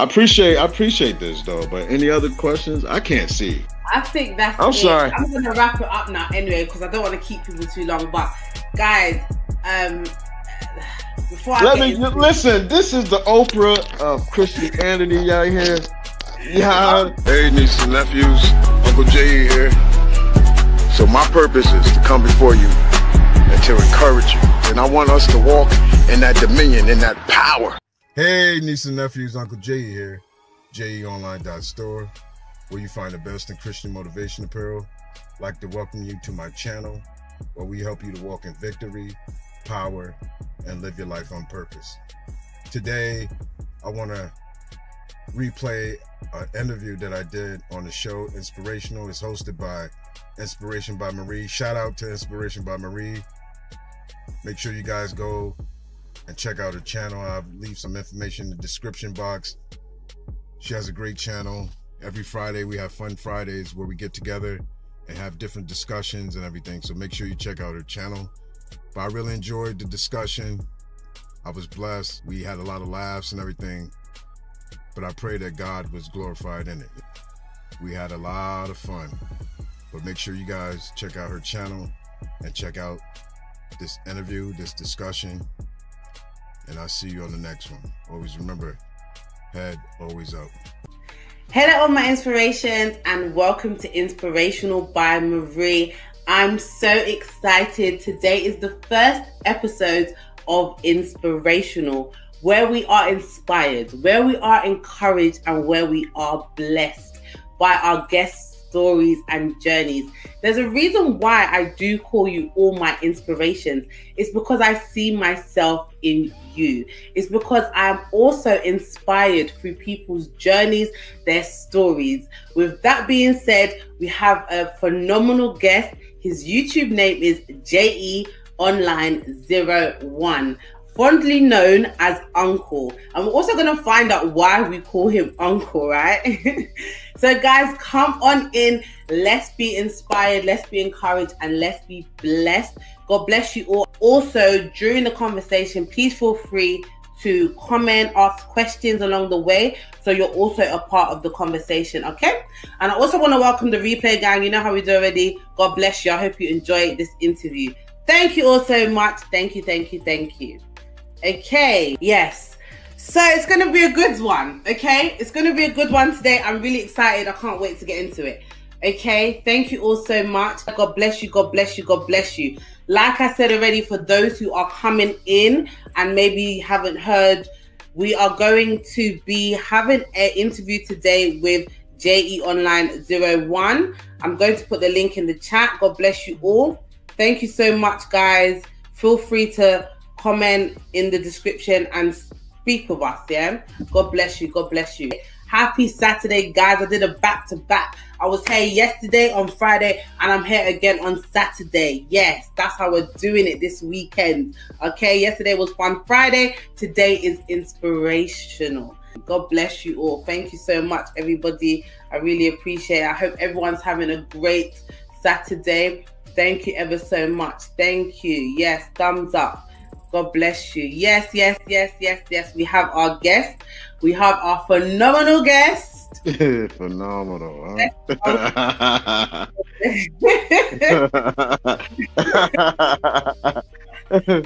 I appreciate I appreciate this though, but any other questions? I can't see. I think that's. I'm it. sorry. I'm gonna wrap it up now anyway because I don't want to keep people too long. But guys, um, before I Let me into- listen. This is the Oprah of Christianity out here. Yeah. Hey, nieces and nephews, Uncle Jay here. So my purpose is to come before you and to encourage you, and I want us to walk in that dominion, in that power. Hey, nieces and nephews, Uncle Jay here. JEOnline.store, where you find the best in Christian motivation apparel. Like to welcome you to my channel, where we help you to walk in victory, power, and live your life on purpose. Today, I want to replay an interview that I did on the show Inspirational. It's hosted by Inspiration by Marie. Shout out to Inspiration by Marie. Make sure you guys go and check out her channel. I'll leave some information in the description box. She has a great channel. Every Friday we have fun Fridays where we get together and have different discussions and everything. So make sure you check out her channel. But I really enjoyed the discussion. I was blessed. We had a lot of laughs and everything. But I pray that God was glorified in it. We had a lot of fun. But make sure you guys check out her channel and check out this interview, this discussion. And I'll see you on the next one. Always remember, head always up. Hello, all my inspirations, and welcome to Inspirational by Marie. I'm so excited. Today is the first episode of Inspirational, where we are inspired, where we are encouraged, and where we are blessed by our guests' stories and journeys. There's a reason why I do call you all my inspirations. It's because I see myself in you. It's because I'm also inspired through people's journeys, their stories. With that being said, we have a phenomenal guest. His YouTube name is JE Online 01 fondly known as Uncle. I'm also going to find out why we call him Uncle, right? so, guys, come on in. Let's be inspired, let's be encouraged, and let's be blessed. God bless you all. Also, during the conversation, please feel free to comment, ask questions along the way. So you're also a part of the conversation, okay? And I also want to welcome the replay gang. You know how we do already. God bless you. I hope you enjoyed this interview. Thank you all so much. Thank you, thank you, thank you. Okay, yes. So it's going to be a good one, okay? It's going to be a good one today. I'm really excited. I can't wait to get into it. Okay, thank you all so much. God bless you, God bless you, God bless you. Like I said already, for those who are coming in and maybe haven't heard, we are going to be having an interview today with JE Online 01. I'm going to put the link in the chat. God bless you all. Thank you so much, guys. Feel free to comment in the description and speak with us. Yeah. God bless you. God bless you. Happy Saturday, guys. I did a back to back. I was here yesterday on Friday and I'm here again on Saturday. Yes, that's how we're doing it this weekend. Okay, yesterday was Fun Friday. Today is inspirational. God bless you all. Thank you so much, everybody. I really appreciate it. I hope everyone's having a great Saturday. Thank you ever so much. Thank you. Yes, thumbs up. God bless you. Yes, yes, yes, yes, yes. We have our guest. We have our phenomenal guest. Phenomenal. Huh?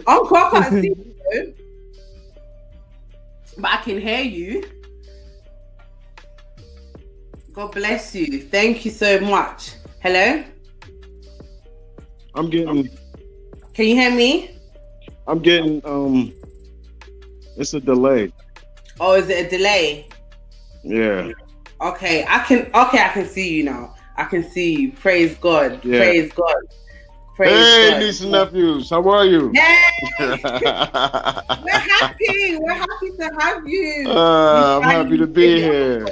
Uncle, I can't see you, but I can hear you. God bless you. Thank you so much. Hello? I'm getting Can you hear me? I'm getting um it's a delay. Oh, is it a delay? Yeah. Okay, I can okay, I can see you now. I can see you. Praise God. Yeah. Praise God. Praise Hey, God. nieces and nephews, how are you? Yay! We're happy. We're happy to have you. Uh, I'm happy to be here.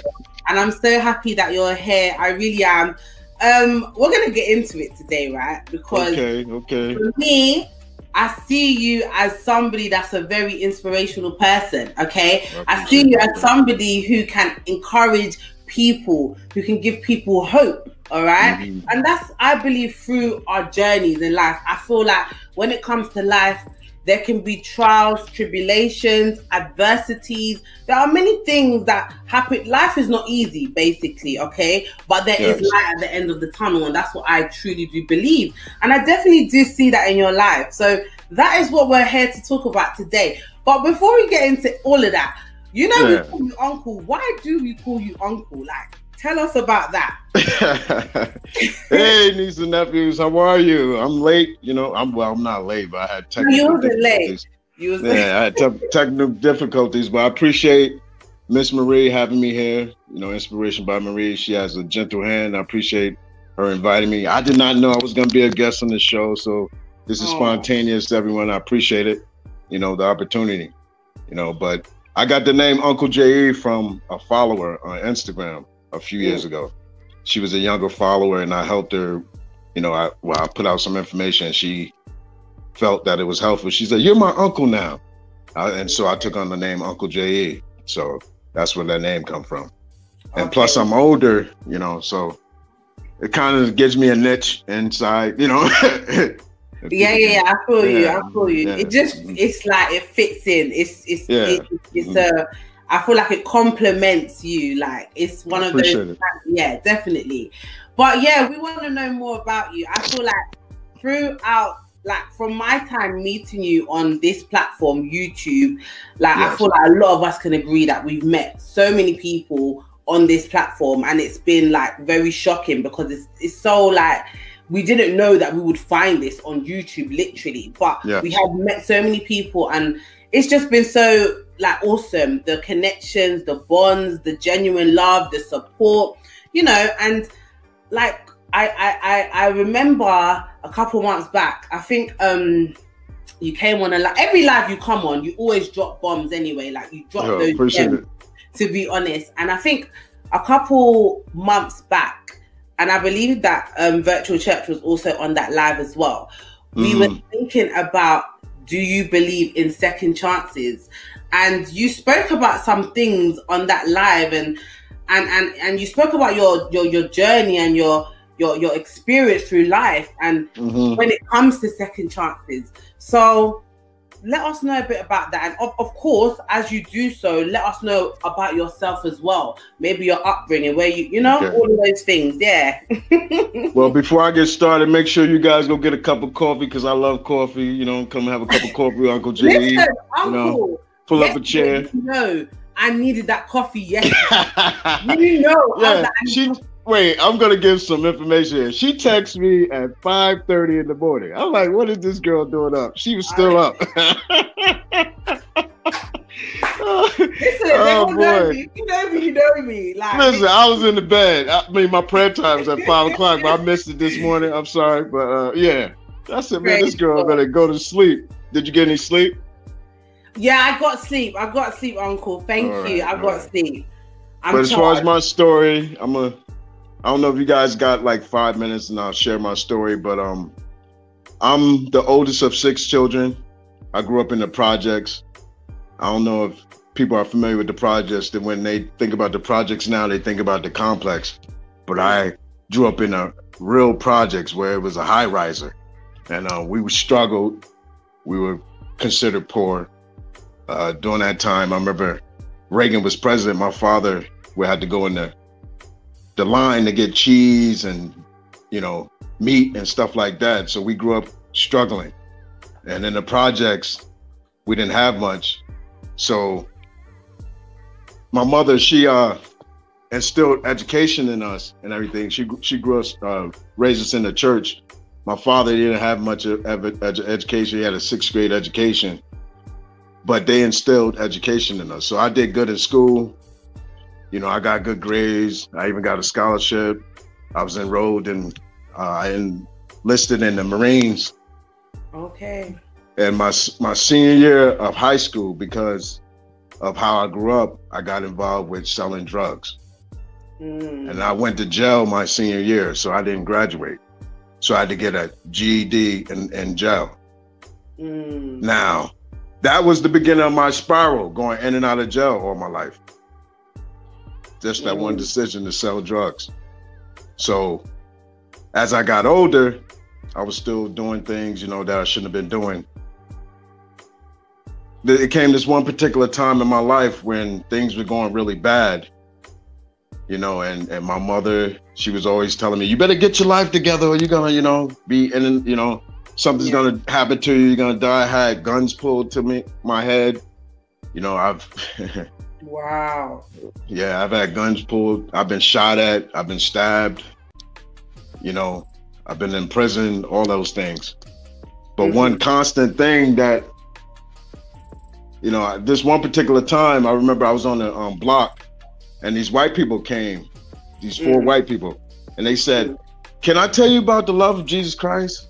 and I'm so happy that you're here. I really am. Um, we're gonna get into it today, right? Because Okay, okay. for me, I see you as somebody that's a very inspirational person. Okay, I see you as somebody who can encourage people, who can give people hope. All right? Mhm. and that's I believe through our journeys in life. I feel like when it comes to life, there can be trials, tribulations, adversities. There are many things that happen. Life is not easy, basically, okay? But there yes. is light at the end of the tunnel, and that's what I truly do believe. And I definitely do see that in your life. So that is what we're here to talk about today. But before we get into all of that, you know yeah. we call you uncle. Why do we call you uncle? Like Tell us about that. hey, nieces and nephews, how are you? I'm late. You know, I'm well. I'm not late, but I had technical you wasn't late. You was yeah, late. I had te- technical difficulties, but I appreciate Miss Marie having me here. You know, inspiration by Marie. She has a gentle hand. I appreciate her inviting me. I did not know I was going to be a guest on the show, so this is oh. spontaneous. Everyone, I appreciate it. You know, the opportunity. You know, but I got the name Uncle J.E. from a follower on Instagram a few years ago. She was a younger follower, and I helped her. You know, I well, I put out some information, and she felt that it was helpful. She said, "You're my uncle now," uh, and so I took on the name Uncle J.E. So that's where that name come from. And okay. plus, I'm older, you know, so it kind of gives me a niche inside, you know. yeah, yeah, I feel yeah, you. I feel you. Yeah. It just, it's like it fits in. It's, it's, yeah. it, it's mm-hmm. I feel like it complements you. Like it's one of those. It. Yeah, definitely. But yeah, we want to know more about you. I feel like throughout, like from my time meeting you on this platform, YouTube, like yes. I feel like a lot of us can agree that we've met so many people on this platform, and it's been like very shocking because it's it's so like we didn't know that we would find this on YouTube, literally. But yes. we have met so many people, and it's just been so like awesome. The connections, the bonds, the genuine love, the support, you know, and like I I I, I remember a couple months back, I think um you came on a like every live you come on, you always drop bombs anyway. Like you drop yeah, those gems, to be honest. And I think a couple months back, and I believe that um virtual church was also on that live as well. We mm. were thinking about do you believe in second chances? And you spoke about some things on that live and and and, and you spoke about your, your your journey and your your your experience through life and mm-hmm. when it comes to second chances. So let us know a bit about that. And of, of course, as you do so, let us know about yourself as well. Maybe your upbringing, where you, you know, okay. all of those things. Yeah. well, before I get started, make sure you guys go get a cup of coffee because I love coffee. You know, come have a cup of coffee, Uncle J. Listen, Uncle, you know, pull up a chair. No, I needed that coffee yesterday. you know, yeah, like, she Wait, I'm gonna give some information here. She texted me at 5:30 in the morning. I'm like, what is this girl doing up? She was still up. Listen, oh, boy. Me. You know me, you know me. Like, Listen, I was in the bed. I mean, my prayer time was at five o'clock, but I missed it this morning. I'm sorry, but uh, yeah, that's it, man. This girl better go to sleep. Did you get any sleep? Yeah, I got sleep. I got sleep, Uncle. Thank all you. Right, I got right. sleep. I'm but as far as my story, I'm a I don't know if you guys got like five minutes and I'll share my story, but um, I'm the oldest of six children. I grew up in the projects. I don't know if people are familiar with the projects, that when they think about the projects now, they think about the complex. But I grew up in a real projects where it was a high riser. And uh, we struggled. We were considered poor. Uh, during that time, I remember Reagan was president. My father, we had to go in the the line to get cheese and you know meat and stuff like that. So we grew up struggling, and in the projects, we didn't have much. So my mother, she uh instilled education in us and everything. She she grew us, uh, raised us in the church. My father didn't have much of, education. He had a sixth grade education, but they instilled education in us. So I did good in school you know, I got good grades. I even got a scholarship. I was enrolled in, uh, enlisted in the Marines. Okay. And my my senior year of high school, because of how I grew up, I got involved with selling drugs. Mm. And I went to jail my senior year, so I didn't graduate. So I had to get a GED in, in jail. Mm. Now, that was the beginning of my spiral, going in and out of jail all my life just that one mm. decision to sell drugs. So as I got older, I was still doing things, you know, that I shouldn't have been doing. it came this one particular time in my life when things were going really bad you know and and my mother she was always telling me you better get your life together or you're gonna you know be in you know something's yeah. gonna happen to you you're gonna die i had guns pulled to me my head you know i've wow yeah i've had guns pulled i've been shot at i've been stabbed you know i've been in prison all those things but mm-hmm. one constant thing that you know, this one particular time, I remember I was on the um, block, and these white people came, these 4 mm. white people, and they said, "Can I tell you about the love of Jesus Christ?"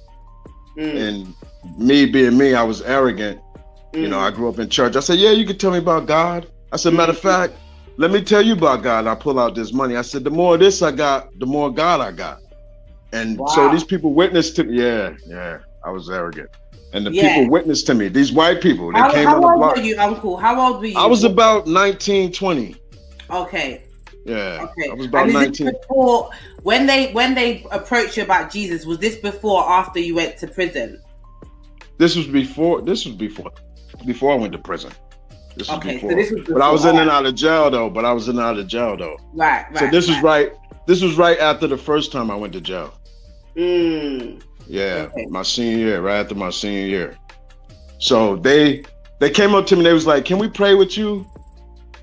Mm. And me being me, I was arrogant. Mm. You know, I mm. grew up in church. I said, "Yeah, you can tell me about God." I said, "Matter of mm. fact, let me tell you about God." I pull out this money. I said, "The more of this I got, the more God I got." And wow. so these people witnessed to me. Yeah, yeah, I was arrogant and the yeah. people witnessed to me. These white people, they how, came how on the block. How old were you, Uncle? How old were you? I was about 19, 20. Okay. Yeah. Okay. I was about and 19. Before, when they when they approached you about Jesus, was this before or after you went to prison? This was before. This was before. Before I went to prison. This was okay, before. So this was before. But I was in and out of jail though. But I was in and out of jail though. Right. right so this right. was right. This was right after the first time I went to jail. Mm. Yeah, okay. my senior year, right after my senior year. So they they came up to me. They was like, "Can we pray with you?"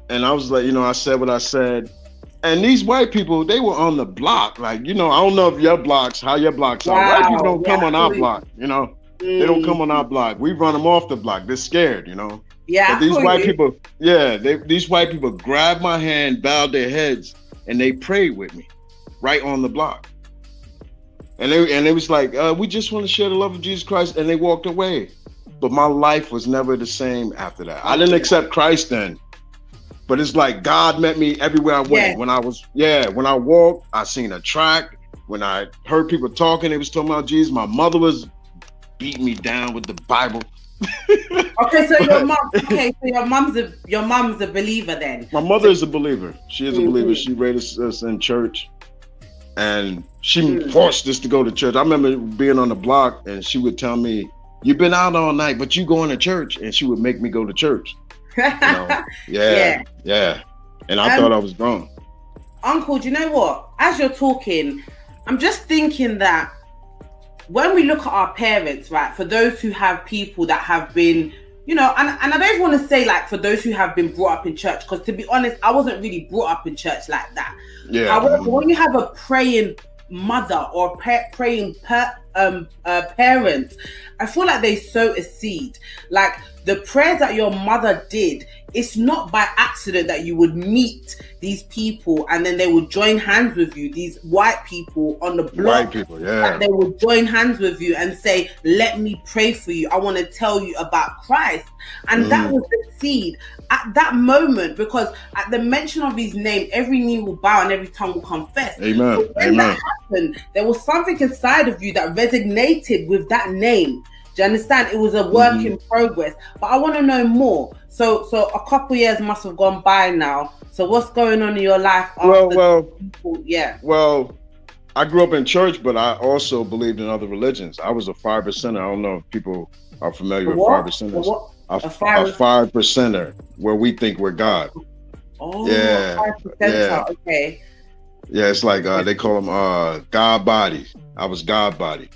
And I was like, you know, I said what I said. And these white people, they were on the block. Like, you know, I don't know if your blocks, how your blocks wow. are. White people don't yeah, come on our block, you know. Mm. They don't come on our mm. block. We run them off the block. They're scared, you know. Yeah. But these white you. people, yeah, they, these white people grabbed my hand, bowed their heads, and they prayed with me, right on the block. And they and it was like, uh, we just want to share the love of Jesus Christ, and they walked away but my life was never the same after that. I didn't accept Christ then. But it's like God met me everywhere I went. Yeah. When I was, yeah, when I walked, I seen a track. When I heard people talking, they was talking about Jesus. My mother was beating me down with the Bible. okay, so your mom. Okay, so your mom's a your mom's a believer then. My mother is a believer. She is a mm-hmm. believer. She raised us in church, and she mm-hmm. forced us to go to church. I remember being on the block, and she would tell me, You've been out all night, but you going to church, and she would make me go to church. You know? yeah, yeah, yeah, And I um, thought I was wrong. Uncle, do you know what? As you're talking, I'm just thinking that when we look at our parents, right, for those who have people that have been, you know, and, and I don't want to say like for those who have been brought up in church, because to be honest, I wasn't really brought up in church like that. Yeah. However, when you have a praying mother or praying per- um, uh, parents, I feel like they sow a seed. Like the prayers that your mother did, it's not by accident that you would meet these people and then they would join hands with you. These white people on the block, white people, yeah, they would join hands with you and say, "Let me pray for you. I want to tell you about Christ." And mm. that was the seed at that moment, because at the mention of His name, every knee will bow and every tongue will confess. Amen. So when Amen. that happened, there was something inside of you that resonated with that name. Do you understand? It was a work mm. in progress. But I want to know more. So, so a couple years must have gone by now. So, what's going on in your life? well, well, people? yeah. Well, I grew up in church, but I also believed in other religions. I was a five percenter. I don't know if people are familiar with five percenters. A, a, five, a five percenter, where we think we're God. Oh, yeah, yeah. Okay. Yeah, it's like uh, they call them uh, God body. I was God body,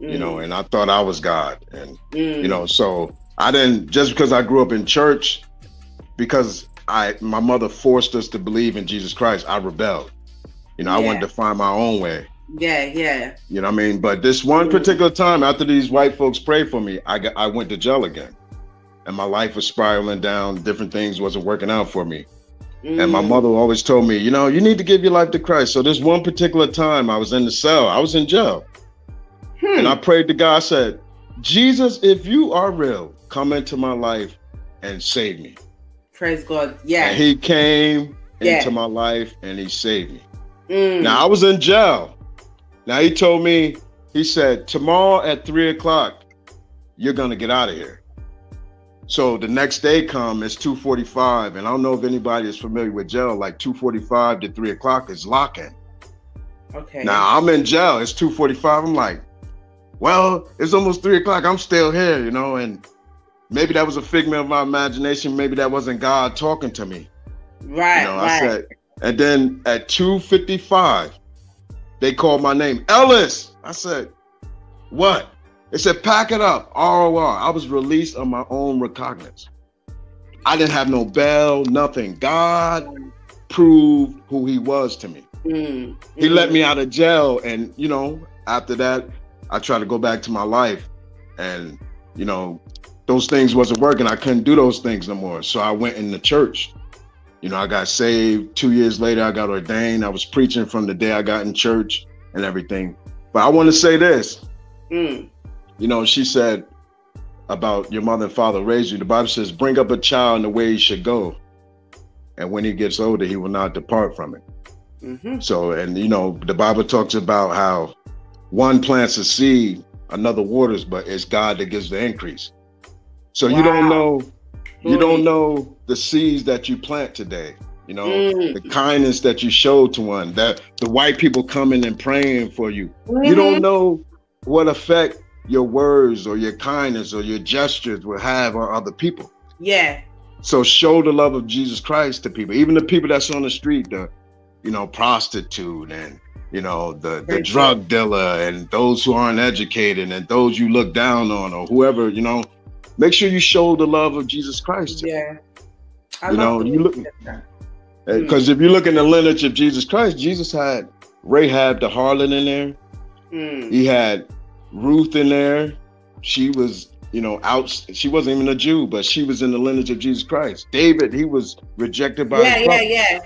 mm. you know, mm. and I thought I was God, and mm. you know, so I didn't just because I grew up in church, because I my mother forced us to believe in Jesus Christ. I rebelled. You know, yeah. I wanted to find my own way. Yeah, yeah. You know what I mean? But this one mm. particular time after these white folks prayed for me, I got I went to jail again. And my life was spiraling down, different things wasn't working out for me. Mm. And my mm. mother always told me, you know, you need to give your life to Christ. So this one particular time I was in the cell, I was in jail. Hmm. And I prayed to God, I said, Jesus, if you are real, come into my life and save me. Praise God. Yeah. And he came yeah. into my life and he saved me. Mm. Now I was in jail. Now he told me, he said, tomorrow at three o'clock, you're gonna get out of here. So the next day come, it's 245. And I don't know if anybody is familiar with jail, like 245 to three o'clock is locking. Okay. Now I'm in jail, it's 245. I'm like, well, it's almost three o'clock. I'm still here, you know, and maybe that was a figment of my imagination. Maybe that wasn't God talking to me. Right. You know, right. I said, and then at 2:55, they called my name, Ellis. I said, "What?" They said, "Pack it up." ROR. I was released on my own recognizance. I didn't have no bail, nothing. God proved who He was to me. Mm, he mm. let me out of jail, and you know, after that, I tried to go back to my life, and you know, those things wasn't working. I couldn't do those things no more. So I went in the church. You know, I got saved. Two years later, I got ordained. I was preaching from the day I got in church and everything. But I want to say this. Mm. You know, she said about your mother and father raised you. The Bible says, bring up a child in the way he should go. And when he gets older, he will not depart from it. Mm-hmm. So, and you know, the Bible talks about how one plants a seed, another waters, but it's God that gives the increase. So wow. you don't know, you don't know the seeds that you plant today. You know, mm. the kindness that you show to one, that the white people coming and praying for you. Mm-hmm. You don't mm-hmm. know what effect your words or your kindness or your gestures will have on other people. Yeah. So show the love of Jesus Christ to people, even the people that's on the street, the you know, prostitute and you know, the the drug dealer and those who aren't educated and those you look down on or whoever, you know, make sure you show the love of Jesus Christ. Yeah. I you know, you look because mm. if you look in the lineage of Jesus Christ, Jesus had Rahab the harlot in there. Mm. He had Ruth in there. She was, you know, out. She wasn't even a Jew, but she was in the lineage of Jesus Christ. David, he was rejected by. Yeah, yeah, yeah.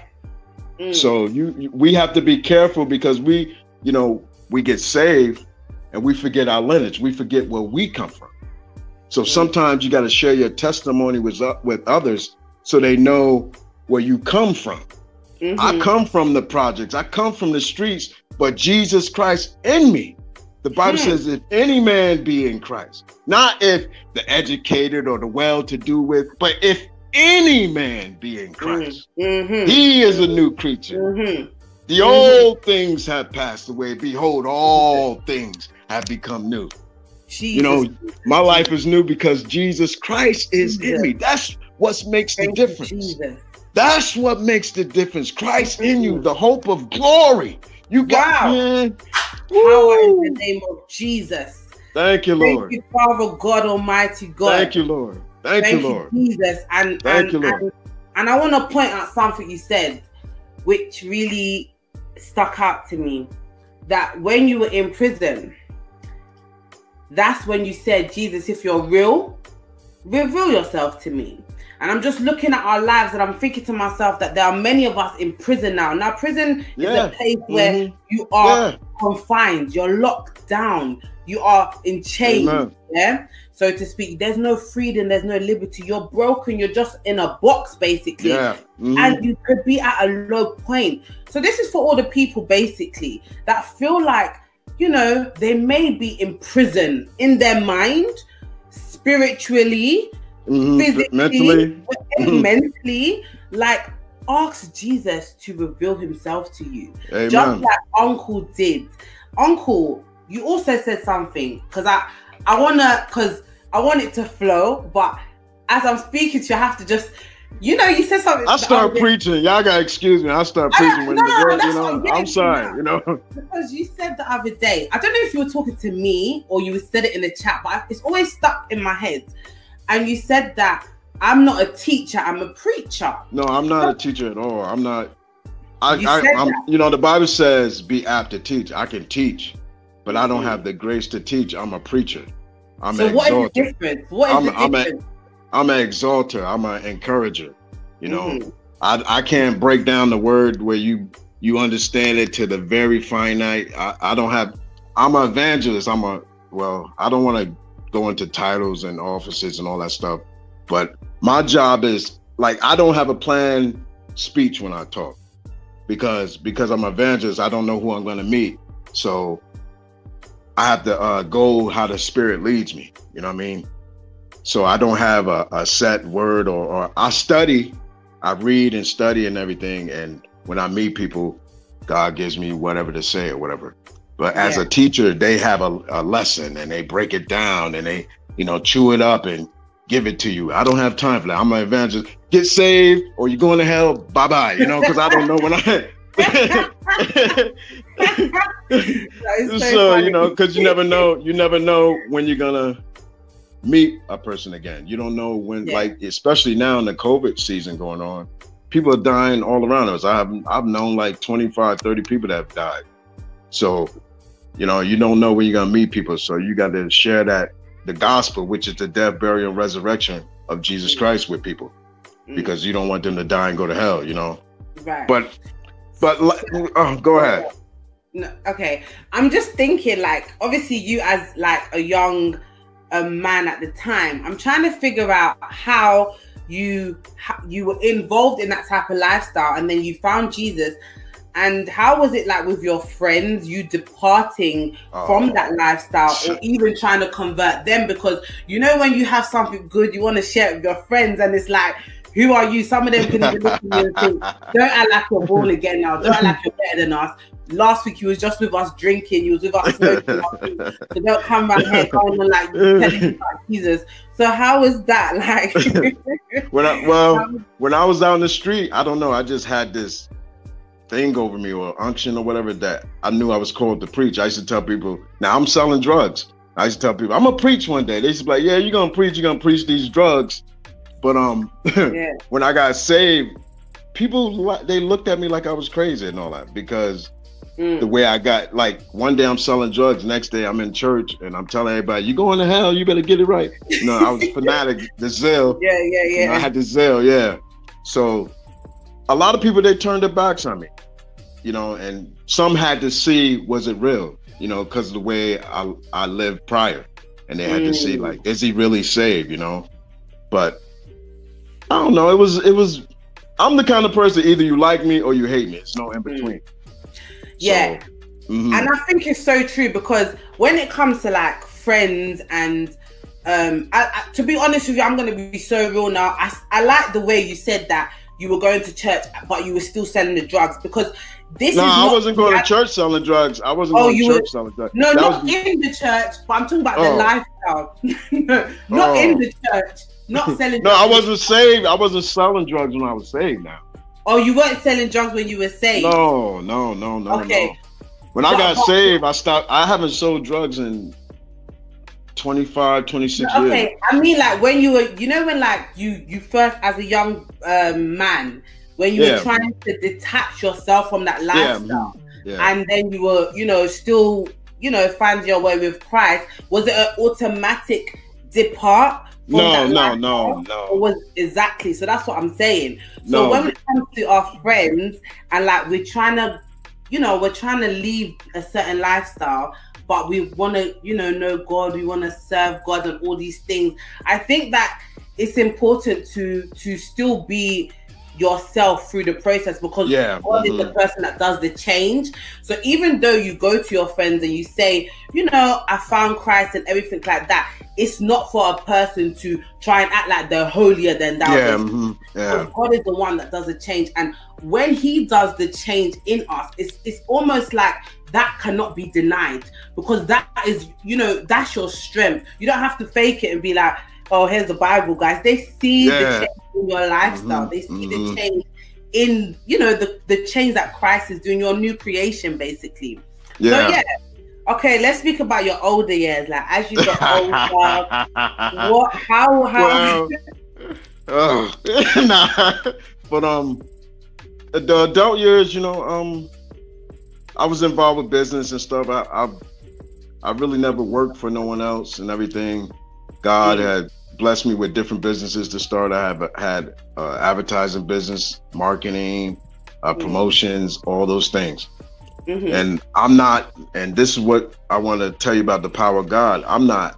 Mm. So you, we have to be careful because we, you know, we get saved and we forget our lineage. We forget where we come from. So mm. sometimes you got to share your testimony with uh, with others so they know where you come from. Mm-hmm. I come from the projects. I come from the streets, but Jesus Christ in me. The Bible hmm. says, if any man be in Christ, not if the educated or the well-to-do with, but if any man be in Christ. Mm-hmm. He is a new creature. Mm-hmm. The mm-hmm. old things have passed away. Behold, all things have become new. Jesus. You know, my life is new because Jesus Christ is Jesus. in me. That's what makes Thank the difference. That's what makes the difference. Christ in you, the hope of glory. You got wow. man. Power in the name of Jesus. Thank you, Lord. Thank you, Father God Almighty God. Thank you, Lord. Thank, Thank you, Lord. Jesus. And, Thank and, you, Lord. And, and I want to point out something you said, which really stuck out to me. That when you were in prison, that's when you said, Jesus, if you're real, reveal yourself to me. And I'm just looking at our lives and I'm thinking to myself that there are many of us in prison now. Now, prison yeah. is a place where mm-hmm. you are yeah. confined, you're locked down, you are in chains. Amen. Yeah so to speak. There's no freedom, there's no liberty. You're broken, you're just in a box basically. Yeah. Mm. And you could be at a low point. So this is for all the people basically that feel like, you know, they may be in prison in their mind, spiritually, mm-hmm. physically, mentally. Mm-hmm. mentally. Like ask Jesus to reveal himself to you. Amen. Just like Uncle did. Uncle, you also said something because I I wanna because I want it to flow, but as I'm speaking to you, I have to just you know, you said something. I start preaching. Y'all gotta excuse me. I start preaching when no, the girl, you know. I'm sorry, you know. Because you said the other day, I don't know if you were talking to me or you said it in the chat, but it's always stuck in my head. And you said that I'm not a teacher, I'm a preacher. No, I'm not a teacher at all. I'm not. I, you I, am you know, the Bible says be apt to teach. I can teach, but I don't have the grace to teach. I'm a preacher. I'm so what is the difference? What is I'm, the difference? I'm, an exhorter. I'm an encourager. You know, mm. I I can't break down the word where you you understand it to the very finite. I, I don't have. I'm an evangelist. I'm a well. I don't want to go into titles and offices and all that stuff, but my job is like I don't have a planned speech when I talk because because I'm an evangelist. I don't know who I'm going to meet. So I have to uh, go how the spirit leads me. You know what I mean? So I don't have a, a set word or, or, I study, I read and study and everything. And when I meet people, God gives me whatever to say or whatever. But as yeah. a teacher, they have a, a lesson and they break it down and they, you know, chew it up and give it to you. I don't have time for that. I'm an evangelist. Get saved or you're going to hell. Bye bye. You know, because I don't know when I. so, so you know, because you never know, you never know when you're gonna meet a person again. You don't know when, yeah. like, especially now in the COVID season going on, people are dying all around us. I've I've known like 25, 30 people that have died. So, you know, you don't know when you're gonna meet people. So you got to share that the gospel, which is the death, burial, and resurrection of Jesus Christ with people. Mm. Because you don't want them to die and go to hell, you know. Right. But but oh, go ahead. No, okay. I'm just thinking like obviously you as like a young a man at the time. I'm trying to figure out how you you were involved in that type of lifestyle and then you found Jesus and how was it like with your friends you departing oh. from that lifestyle or even trying to convert them because you know when you have something good you want to share it with your friends and it's like who are you? Some of them can even look at you and think, don't act like you're born again now. Don't act like you're better than us. Last week you was just with us drinking, you was with us smoking. so don't come around here going on like telling about Jesus. So how was that like? when I well, when I was out in the street, I don't know. I just had this thing over me or unction or whatever that I knew I was called to preach. I used to tell people, now I'm selling drugs. I used to tell people, I'm gonna preach one day. They used to be like, Yeah, you're gonna preach, you're gonna preach these drugs. But um, yeah. when I got saved, people they looked at me like I was crazy and all that because mm. the way I got like one day I'm selling drugs, next day I'm in church and I'm telling everybody, "You going to hell? You better get it right." You know, I was fanatic, the zeal. Yeah, yeah, yeah. You know, I had the zeal, yeah. So a lot of people they turned their backs on me, you know, and some had to see was it real, you know, because of the way I I lived prior, and they had mm. to see mm. like, is he really saved, you know? But I don't know. It was it was. I'm the kind of person either you like me or you hate me. It's no in mm. between. Yeah, so, mm-hmm. and I think it's so true because when it comes to like friends and um, I, I, to be honest with you, I'm gonna be so real now. I I like the way you said that you were going to church, but you were still selling the drugs because this no, I wasn't going to church selling drugs. I wasn't oh, going to church were, selling drugs. No, that not was... in the church, but I'm talking about oh. the lifestyle. not oh. in the church. Not selling. no, I wasn't saved. I wasn't selling drugs when I was saved. Now. Oh, you weren't selling drugs when you were saved. No, no, no, no. Okay. No. When I got saved, I stopped. I haven't sold drugs in 25, 26 okay. years. Okay, I mean, like when you were, you know, when like you you first as a young um, man, when you yeah. were trying to detach yourself from that lifestyle, yeah. Yeah. and then you were, you know, still, you know, find your way with Christ. Was it an automatic depart? no, no, no, no. Was exactly so. That's what I'm saying. So no. when it comes to our friends and like we're trying to, you know, we're trying to leave a certain lifestyle, but we want to, you know, know God. We want to serve God and all these things. I think that it's important to to still be yourself through the process because yeah. God mm-hmm. is the person that does the change. So even though you go to your friends and you say, you know, I found Christ and everything like that, it's not for a person to try and act like they're holier than thou. Yeah, mm-hmm. yeah. God is the one that does the change. And when he does the change in us, it's it's almost like that cannot be denied because that is, you know, that's your strength. You don't have to fake it and be like, oh, here's the Bible, guys. They see yeah. the change in your lifestyle. Mm-hmm. They see mm-hmm. the change in, you know, the, the change that Christ is doing, your new creation, basically. Yeah. So, yeah. Okay, let's speak about your older years. Like as you get older, what, how, how? Well, oh, nah. But um, the adult years, you know, um, I was involved with business and stuff. I, I, I really never worked for no one else and everything. God had blessed me with different businesses to start. I have had uh, advertising business, marketing, uh, mm-hmm. promotions, all those things. Mm-hmm. And I'm not, and this is what I want to tell you about the power of God. I'm not,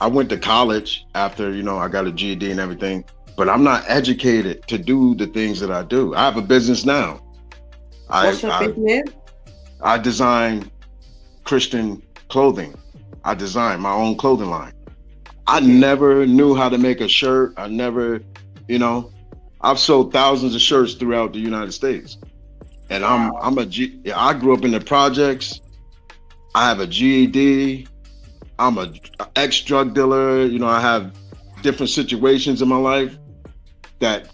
I went to college after, you know, I got a GED and everything, but I'm not educated to do the things that I do. I have a business now. What's I, your I, business? I design Christian clothing. I design my own clothing line. I never knew how to make a shirt. I never, you know, I've sold thousands of shirts throughout the United States. And I'm I'm a G I grew up in the projects. I have a GED. I'm a ex drug dealer. You know, I have different situations in my life that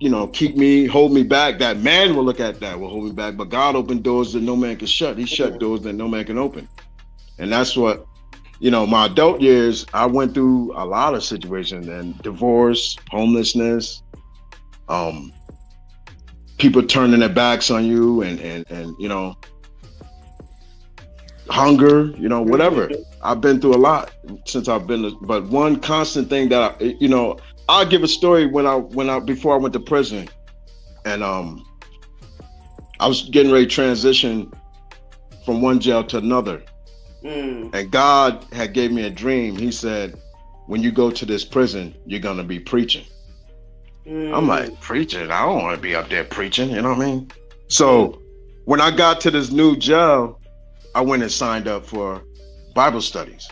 you know keep me hold me back that man will look at that will hold me back but god opened doors that no man can shut he shut doors that no man can open and that's what you know my adult years i went through a lot of situations and divorce homelessness um people turning their backs on you and and and you know hunger you know whatever. I've been through a lot since i've been but one constant thing that I, you know I'll give a story when I when I before I went to prison, and um, I was getting ready to transition from one jail to another, mm. and God had gave me a dream. He said, "When you go to this prison, you're gonna be preaching." Mm. I'm like preaching. I don't want to be up there preaching. You know what I mean? So when I got to this new jail, I went and signed up for Bible studies.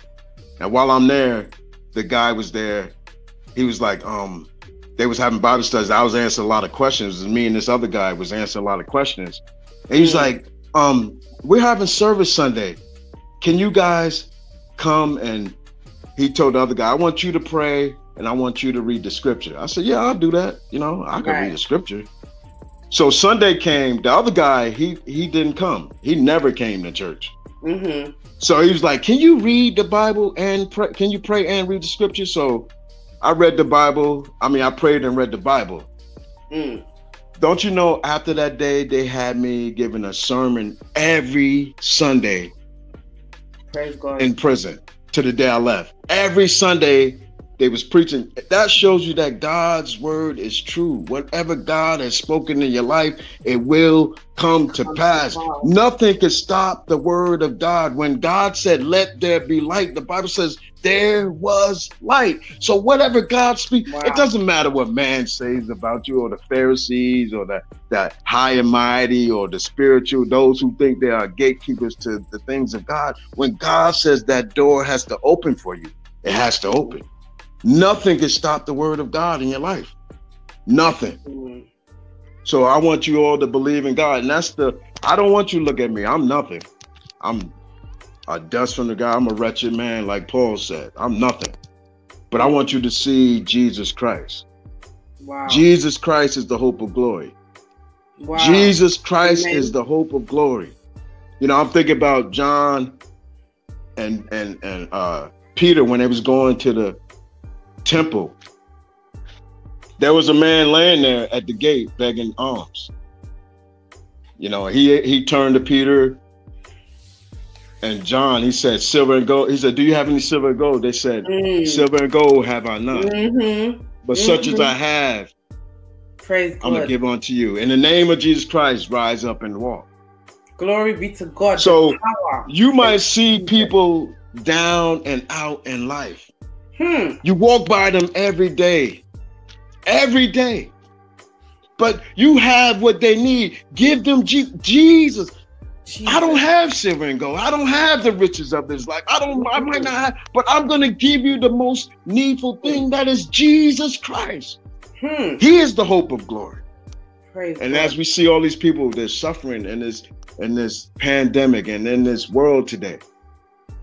And while I'm there, the guy was there he was like, um, they was having Bible studies. I was answering a lot of questions, and me and this other guy was answering a lot of questions. And he's mm. like, um, we're having service Sunday. Can you guys come and he told the other guy, I want you to pray and I want you to read the scripture. I said, Yeah, I'll do that. You know, I can right. read the scripture. So Sunday came, the other guy, he he didn't come. He never came to church. Mm-hmm. So he was like, Can you read the Bible and pray? Can you pray and read the scripture? So I read the Bible. I mean, I prayed and read the Bible. Mm. Don't you know? After that day, they had me giving a sermon every Sunday. In prison to the day I left. Every Sunday, they was preaching. That shows you that God's word is true. Whatever God has spoken in your life, it will come to pass. Nothing can stop the word of God. When God said, "Let there be light," the Bible says there was light. So whatever God speaks, wow. it doesn't matter what man says about you, or the Pharisees, or the, the high and mighty, or the spiritual, those who think they are gatekeepers to the things of God. When God says that door has to open for you, it has to open. Nothing can stop the word of God in your life. Nothing. Mm-hmm. So I want you all to believe in God. And that's the, I don't want you to look at me. I'm nothing. I'm a dust from the God. I'm a wretched man, like Paul said. I'm nothing. But I want you to see Jesus Christ. Wow. Jesus Christ is the hope of glory. Wow. Jesus Christ Amen. is the hope of glory. You know, I'm thinking about John and and and uh Peter when they was going to the temple, there was a man laying there at the gate begging alms. You know, he he turned to Peter and John. He said, "Silver and gold." He said, "Do you have any silver and gold?" They said, mm. "Silver and gold have I none, mm-hmm. but mm-hmm. such as I mm-hmm. have, praise I'm gonna give unto you." In the name of Jesus Christ, rise up and walk. Glory be to God. So you might see people down and out in life. Hmm. You walk by them every day, every day. But you have what they need. Give them G- Jesus. Jesus. I don't have silver and gold. I don't have the riches of this life. I don't. I might not have, but I'm going to give you the most needful thing that is Jesus Christ. Hmm. He is the hope of glory. Praise and God. as we see all these people, they're suffering in this in this pandemic and in this world today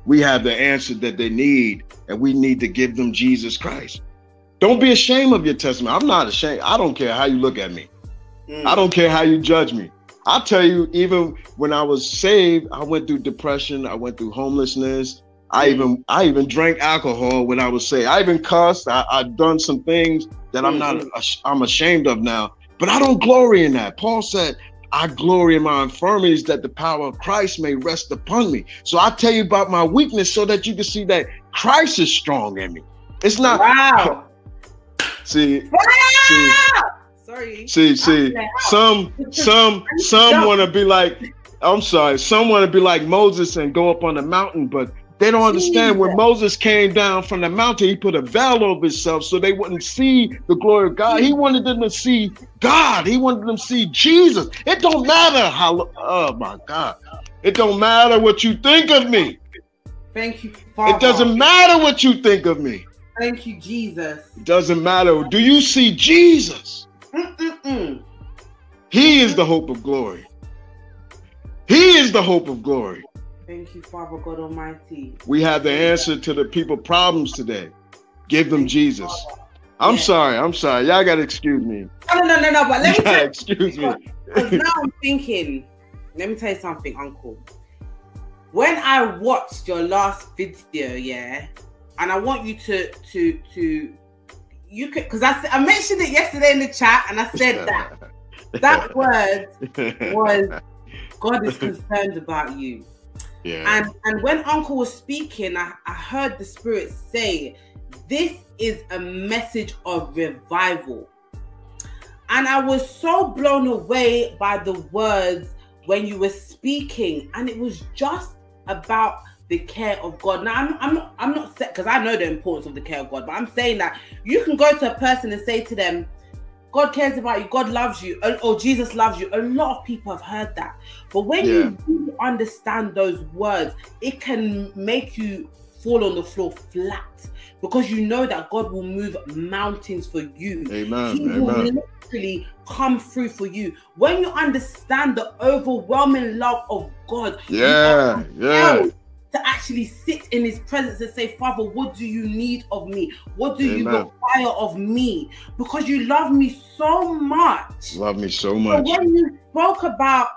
we have the answer that they need, and we need to give them Jesus Christ. Don't be ashamed of your testimony. I'm not ashamed. I don't care how you look at me. Mm. I don't care how you judge me. I tell you, even when I was saved, I went through depression. I went through homelessness. I even I even drank alcohol when I was saved. I even cussed. I, have done some things that I'm not mm-hmm. I'm ashamed of now. But I don't glory in that. Paul said, I glory in my infirmities that the power of Christ may rest upon me. So I tell you about my weakness so that you can see that Christ is strong in me. It's not wow. See, see, sorry. See, see, some, some, some want to be like. I'm sorry. Some want to be like Moses and go up on the mountain, but they don't understand when Moses came down from the mountain, he put a veil over himself so they wouldn't see the glory of God. He wanted them to see God. He wanted them to see Jesus. It don't matter how oh my God. It don't matter what you think of me. Thank you. Father. It doesn't matter what you think of me. Thank you, Jesus. It doesn't matter. Do you see Jesus? Mm-mm-mm. He is the hope of glory. He is the hope of glory. Thank you, Father God Almighty. We have the answer to the people problems today. Give them Jesus. I'm Yeah. sorry. I'm sorry. Y'all gotta excuse me. No, no, no, no. But let me tell you, excuse me. because now I'm thinking. Let me tell you something, Uncle. When I watched your last video, yeah, and I want you to to to you could because I, I mentioned it yesterday in the chat, and I said that that word was God is concerned about you. yeah. And and when Uncle was speaking, I, I heard the Spirit say, This is a message of revival. And I was so blown away by the words when you were speaking, and it was just about the care of God. Now I'm I'm not I'm not set because I know the importance of the care of God, but I'm saying that you can go to a person and say to them, God cares about you, God loves you, or, or Jesus loves you. A lot of people have heard that. But when you really understand those words, it can make you fall on the floor flat because you know that God will move mountains for you. Amen. He will literally come through for you. When you understand the overwhelming love of God, Yeah. Yeah. To actually sit in his presence and say, Father, what do you need of me? What do you require of me? Because you love me so much. Love me so much. when you spoke about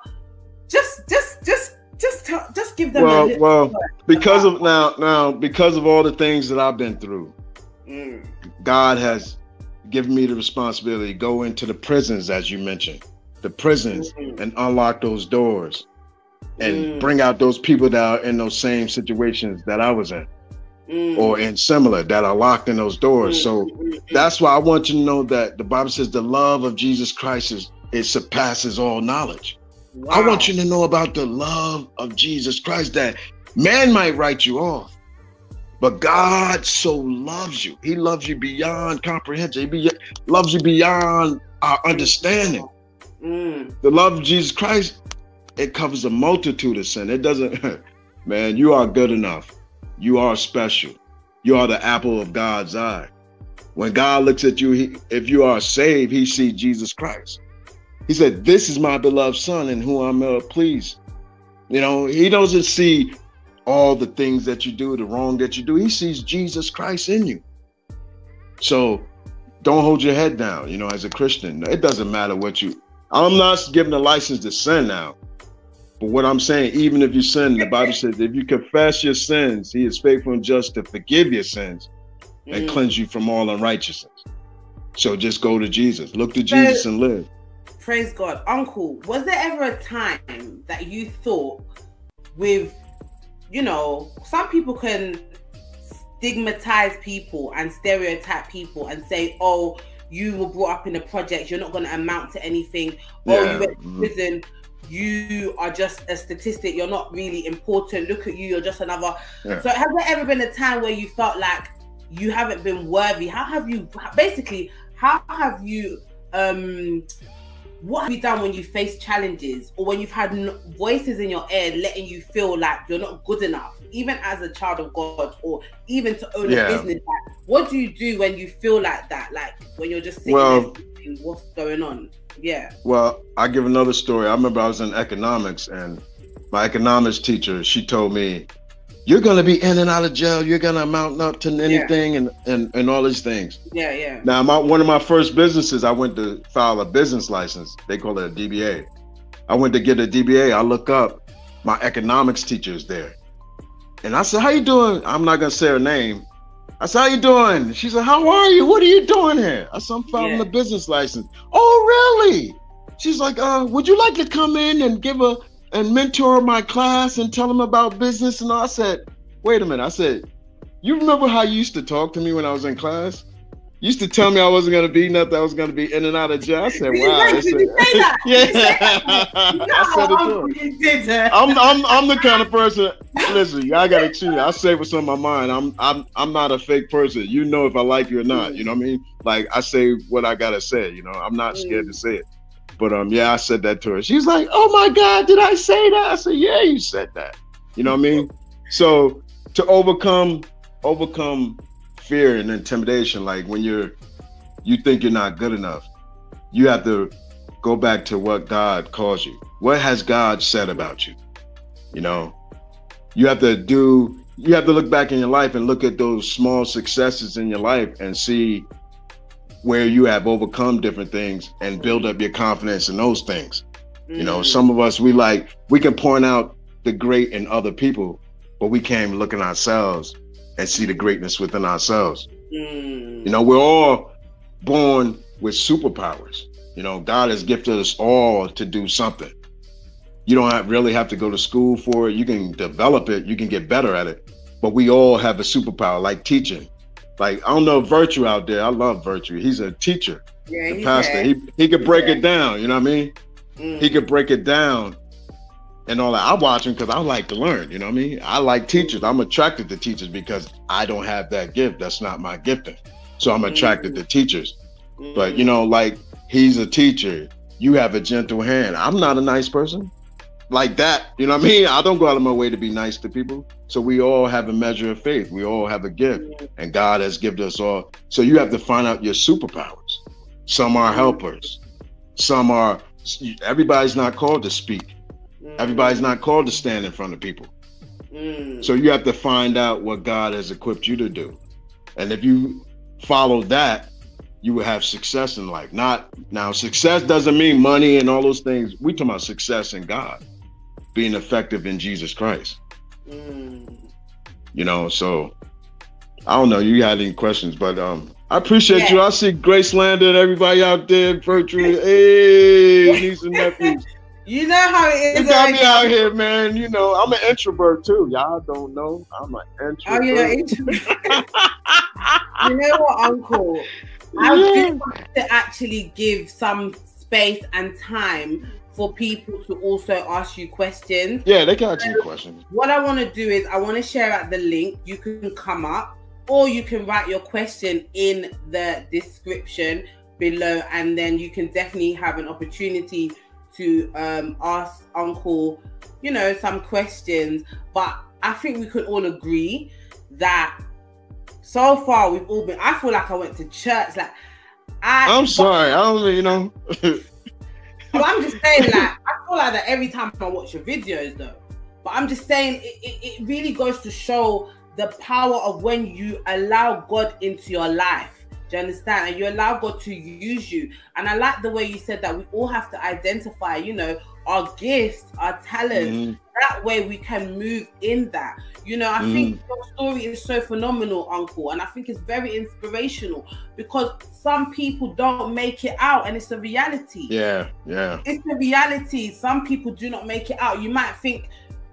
just just just just tell, just give them Well, well, because of now, now, because of all the things that I've been through, Mm, God has given me the responsibility to go into the prisons, as you mentioned, the prisons, mm, and unlock those doors and Mm. bring out those people that are in those same situations that I was in mm, or in similar that are locked in those doors. mm, So mm, mm, that's why I want you to know that the Bible says the love of Jesus Christ is it surpasses all knowledge. I want you to know about the love of Jesus Christ that man might write you off, but God so loves you. He loves you beyond comprehension. He be, loves you beyond our understanding. Mm, The love of Jesus Christ, it covers a multitude of sin. It doesn't, man, you are good enough. You are special. You are the apple of God's eye. When God looks at you, he, if you are saved, he sees Jesus Christ. He said, This is my beloved son in whom I'm well pleased. You know, he doesn't see all the things that you do, the wrong that you do. He sees Jesus Christ in you. So don't hold your head down, you know, as a Christian. It doesn't matter what you I'm not giving a license to sin now. But what I'm saying, even if you sin, the Bible says if you confess your sins, he is faithful and just to forgive your sins and mm. cleanse you from all unrighteousness. So just go to Jesus. Look to Jesus and live. Praise God. Uncle, was there ever a time that you thought with, you know, some people can stigmatize people and stereotype people and say, oh, you were brought up in a project, you're not going to amount to anything. Oh, Yeah, you went to mhm. prison, you are just a statistic, you're not really important. Look at you, you're just another. Yeah. So, has there ever been a time where you felt like you haven't been worthy? How have you, basically, how have you, um, what have you done when you face challenges or when you've had voices in your ear letting you feel like you're not good enough, even as a child of God or even to own Yeah. a business? Like, what do you do when you feel like that? Like when you're just sitting Well- there thinking, what's going on? Yeah. Well, I give another story. I remember I was in economics and my economics teacher, she told me, You're gonna be in and out of jail, you're gonna amount up to anything and, and, and all these things. Yeah, yeah. Now, my one of my first businesses, I went to file a business license. They call it a DBA. I went to get a DBA. I look up, my economics teacher is there, and I said, "How you doing?" I'm not gonna say her name. I said, "How you doing?" She said, "How are you? What are you doing here?" I said, "I'm filing Yeah. a business license." Oh, really? She's like, "Uh, would you like to come in and give a and mentor my class and tell them about business?" And I said, "Wait a minute." I said, "You remember how you used to talk to me when I was in class?" Used to tell me I wasn't gonna be nothing. I was gonna be in and out of jail. I said, "Wow." I said- say that? Did you say that? yeah, I said it to her. Uncle you did, I'm I'm I'm the kind of person. Listen, y'all gotta cheat. I say what's on my mind. I'm I'm I'm not a fake person. You know if I like you or not. You know what I mean? Like I say what I gotta say. You know, I'm not scared to say it. But um, yeah, I said that to her. She's like, "Oh my God, did I say that?" I said, "Yeah, you said that." You know what I mean? So to overcome overcome fear and intimidation, like when you're you think you're not good enough, you have to go back to what God calls you. What has God said about you? You know, you have to do you have to look back in your life and look at those small successes in your life and see where you have overcome different things and build up your confidence in those things. You know, mm. some of us we like we can point out the great in other people, but we can't even look at ourselves and see the greatness within ourselves. Mm. You know, we're all born with superpowers. You know, God has gifted us all to do something. You don't have, really have to go to school for it. You can develop it. You can get better at it. But we all have a superpower, like teaching. Like I don't know Virtual out there. I love Virtual. He's a teacher, yeah, a pastor. He he could break it down. You know what I mean? Mm. He could break it down and all that. I watch him because I like to learn. You know what I mean? I like teachers. I'm attracted to teachers because I don't have that gift. That's not my gifting. So I'm attracted mm. to teachers. But you know, like he's a teacher. You have a gentle hand. I'm not a nice person like that. You know what I mean? I don't go out of my way to be nice to people. So we all have a measure of faith. We all have a gift, and God has given us all. So you have to find out your superpowers. Some are helpers. Some are. Everybody's not called to speak. Everybody's not called to stand in front of people. Mm. So you have to find out what God has equipped you to do, and if you follow that, you will have success in life. Not now, success doesn't mean money and all those things. We talk about success in God being effective in Jesus Christ. Mm. You know, so I don't know. You had any questions, but um, I appreciate yeah. you. I see Grace Lander, everybody out there, Virtually, hey, niece and nephews. You know how it is. You got me out here, man. You know, I'm an introvert too. Y'all don't know. I'm an oh, introvert. Oh, yeah, introvert. you know what, Uncle? I yeah. do want to actually give some space and time for people to also ask you questions. Yeah, they can ask so you questions. What I want to do is I want to share out the link. You can come up or you can write your question in the description below and then you can definitely have an opportunity to um, ask uncle you know some questions but i think we could all agree that so far we've all been i feel like i went to church like I, i'm sorry i don't you know I'm just saying that I feel like that every time I watch your videos, though. But I'm just saying it, it, it really goes to show the power of when you allow God into your life. Do you understand? And you allow God to use you. And I like the way you said that we all have to identify, you know, our gifts, our talents. Mm-hmm. That way we can move in that. You know, I mm-hmm. think your story is so phenomenal, Uncle. And I think it's very inspirational because some people don't make it out and it's a reality. Yeah, yeah. It's a reality. Some people do not make it out. You might think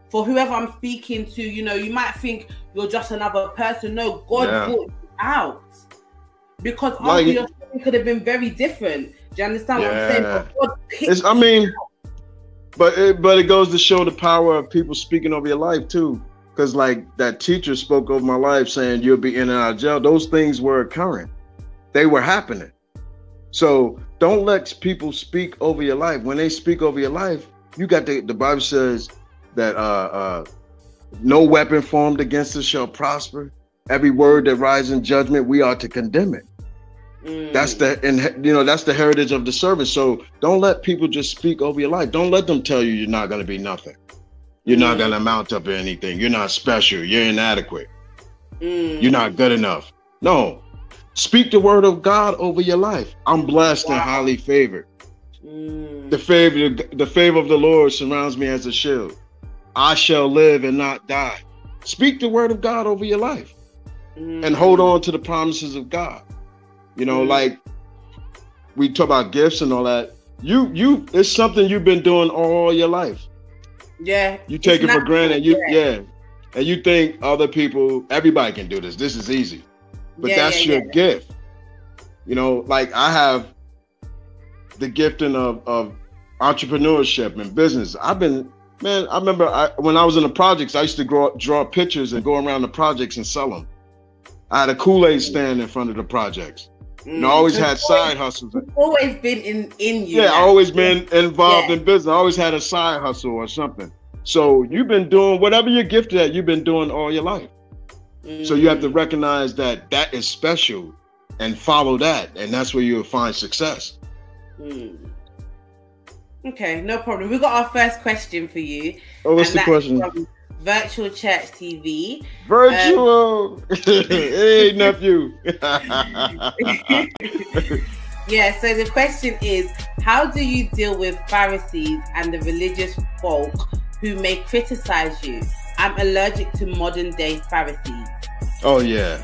for whoever I'm speaking to, you know, you might think you're just another person. No, God yeah. brought you out because like, your story could have been very different. Do you understand yeah. what I'm saying? I mean, but it, but it goes to show the power of people speaking over your life too. Because like that teacher spoke over my life saying you'll be in and out of jail. Those things were occurring. They were happening. So don't let people speak over your life. When they speak over your life, you got the the Bible says that uh uh no weapon formed against us shall prosper. Every word that rises in judgment, we are to condemn it. Mm. That's the and you know that's the heritage of the service. So don't let people just speak over your life. Don't let them tell you you're not going to be nothing. You're mm. not going to amount up to anything. You're not special. You're inadequate. Mm. You're not good enough. No, speak the word of God over your life. I'm blessed wow. and highly favored. Mm. The favor, the favor of the Lord surrounds me as a shield. I shall live and not die. Speak the word of God over your life mm. and hold on to the promises of God. You know, mm. like we talk about gifts and all that. You you it's something you've been doing all your life. Yeah. You take it for granted. You yeah. And you think other people, everybody can do this. This is easy. But yeah, that's yeah, your yeah. gift. You know, like I have the gifting of, of entrepreneurship and business. I've been man, I remember I, when I was in the projects, I used to draw, draw pictures and go around the projects and sell them. I had a Kool-Aid stand in front of the projects. Mm. And I always had side hustles. Always been in in you. Yeah, I always been involved yeah. in business. I always had a side hustle or something. So you've been doing whatever you're gifted at. You've been doing all your life. Mm. So you have to mm. recognize that that is special, and follow that, and that's where you'll find success. Mm. Okay, no problem. We got our first question for you. Oh, what's the question? Virtual Church TV. Virtual. Um, hey, nephew. yeah, so the question is how do you deal with Pharisees and the religious folk who may criticize you? I'm allergic to modern day Pharisees. Oh yeah.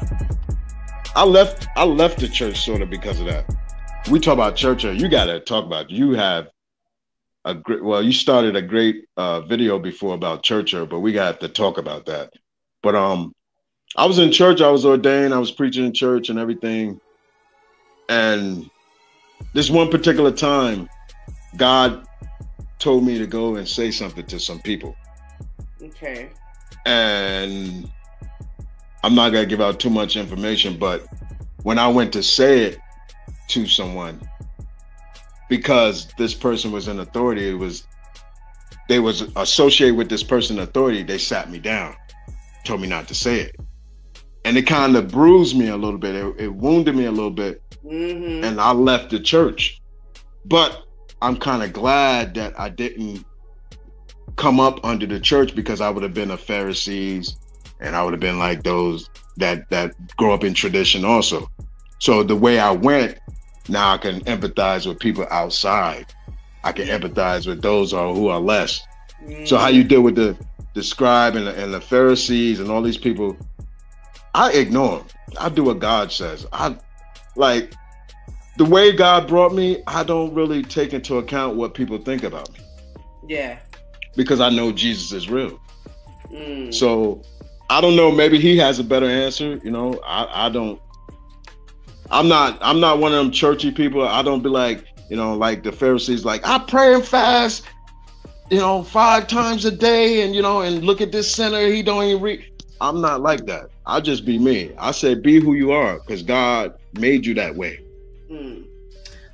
I left I left the church sort of because of that. We talk about church, you gotta talk about you have a great well, you started a great uh, video before about church, but we got to talk about that. But um I was in church, I was ordained, I was preaching in church and everything. And this one particular time, God told me to go and say something to some people. Okay. And I'm not gonna give out too much information, but when I went to say it to someone, because this person was in authority, it was they was associated with this person authority, they sat me down, told me not to say it. And it kind of bruised me a little bit. It, it wounded me a little bit. Mm-hmm. And I left the church. But I'm kind of glad that I didn't come up under the church because I would have been a Pharisees and I would have been like those that that grow up in tradition also. So the way I went, now I can empathize with people outside. I can empathize with those who are less. Mm. So how you deal with the the scribe and the, and the Pharisees and all these people, I ignore them. I do what God says. I like the way God brought me. I don't really take into account what people think about me. Yeah. Because I know Jesus is real. Mm. So I don't know. Maybe he has a better answer. You know, I, I don't. I'm not. I'm not one of them churchy people. I don't be like, you know, like the Pharisees. Like I pray and fast, you know, five times a day, and you know, and look at this sinner. He don't even read. I'm not like that. I just be me. I said, be who you are, because God made you that way. Mm.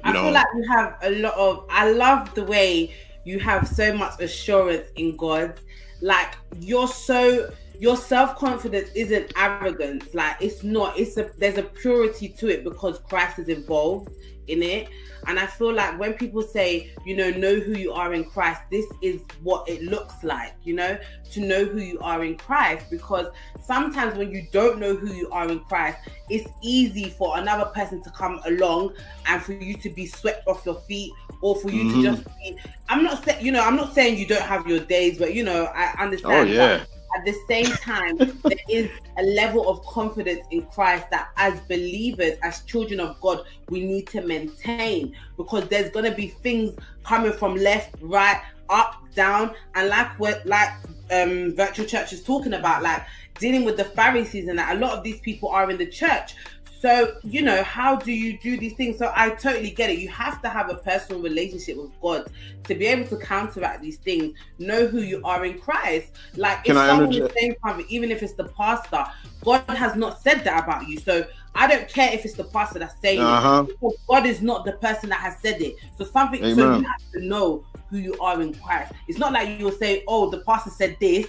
I know? feel like you have a lot of. I love the way you have so much assurance in God. Like you're so your self-confidence isn't arrogance. Like it's not it's a there's a purity to it because christ is involved in it. And i feel like when people say you know know who you are in christ this is what it looks like you know to know who you are in christ. Because sometimes when you don't know who you are in christ it's easy for another person to come along and for you to be swept off your feet or for you mm-hmm. to just be i'm not saying you know i'm not saying you don't have your days but you know i understand oh yeah. that at the same time, there is a level of confidence in Christ that as believers, as children of God, we need to maintain because there's gonna be things coming from left, right, up, down, and like what like um virtual church is talking about, like dealing with the Pharisees and that a lot of these people are in the church. So, you know, how do you do these things? So I totally get it. You have to have a personal relationship with God to be able to counteract these things, know who you are in Christ. Like Can if I someone is saying something, even if it's the pastor, God has not said that about you. So I don't care if it's the pastor that's saying uh-huh. it. God is not the person that has said it. So something Amen. so you have to know who you are in Christ. It's not like you'll say, Oh, the pastor said this.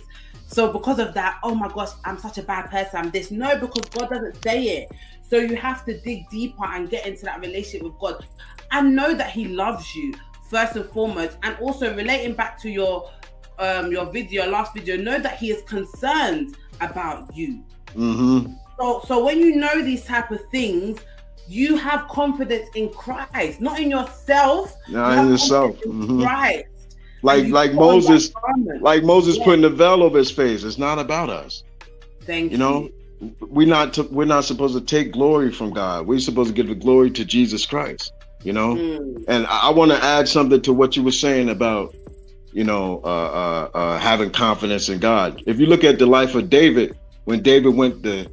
So because of that, oh my gosh, I'm such a bad person. I'm this. No, because God doesn't say it. So you have to dig deeper and get into that relationship with God and know that He loves you first and foremost. And also relating back to your um your video, last video, know that He is concerned about you. Mm-hmm. So so when you know these type of things, you have confidence in Christ, not in yourself. Not you in yourself. Mm-hmm. Christ. Like like Moses, like Moses yeah. putting the veil over his face. It's not about us. Thank you. You know, we're not to, we're not supposed to take glory from God. We're supposed to give the glory to Jesus Christ. You know, mm. and I, I want to add something to what you were saying about you know uh, uh, uh, having confidence in God. If you look at the life of David, when David went to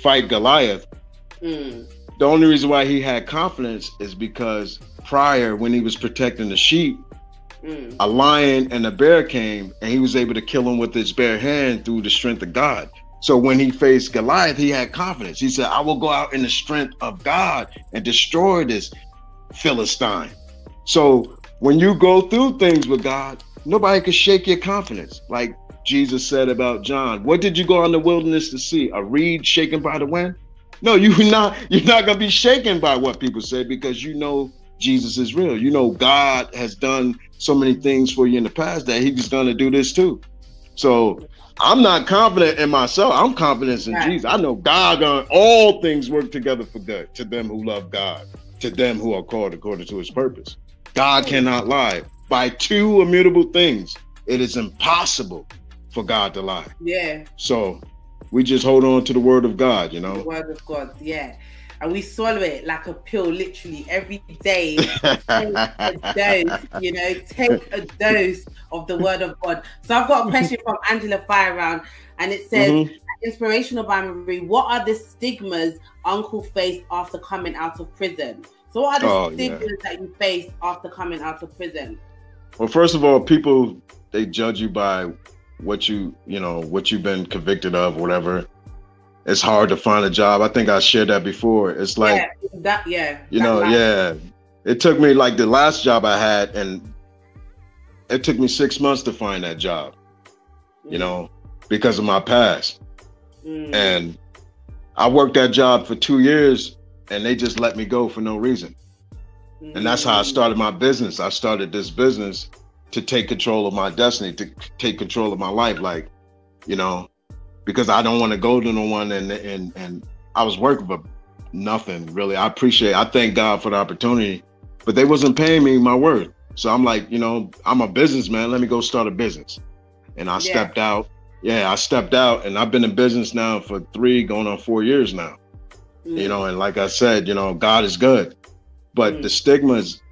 fight Goliath, mm. the only reason why he had confidence is because prior, when he was protecting the sheep, mm. a lion and a bear came, and he was able to kill him with his bare hand through the strength of God. So when he faced Goliath, he had confidence. He said, I will go out in the strength of God and destroy this Philistine. So when you go through things with God, nobody can shake your confidence. Like Jesus said about John, what did you go in the wilderness to see? A reed shaken by the wind? No, you're not you're not gonna be shaken by what people say because you know Jesus is real. You know God has done so many things for you in the past that he's gonna do this too. So I'm not confident in myself. I'm confident in right. Jesus. I know God on all things work together for good to them who love God, to them who are called according to his purpose. God cannot lie. By two immutable things, it is impossible for God to lie. Yeah. So we just hold on to the word of God, you know. The word of God, yeah. And we swallow it like a pill literally every day. take a dose, you know, take a dose of the word of God. So I've got a question from Angela Fireround, and it says, mm-hmm. Inspirational by Marie, what are the stigmas Uncle faced after coming out of prison? So what are the oh, stigmas yeah. that you faced after coming out of prison? Well, first of all, people they judge you by what you you know what you've been convicted of, whatever. It's hard to find a job. I think I shared that before. It's like yeah, that yeah. You know, yeah. It took me like the last job I had, and it took me six months to find that job. Mm. You know, because of my past, mm. and I worked that job for two years, and they just let me go for no reason. Mm. And that's how I mm. started my business. I started this business to take control of my destiny, to take control of my life, like, you know, because I don't want to go to no one and and and I was working for nothing really. I appreciate I thank God for the opportunity, but they wasn't paying me my worth. So I'm like, you know, I'm a businessman. Let me go start a business. And I yeah. stepped out. Yeah, I stepped out and I've been in business now for three, going on four years now. Mm. You know, and like I said, you know, God is good. But mm. the stigmas,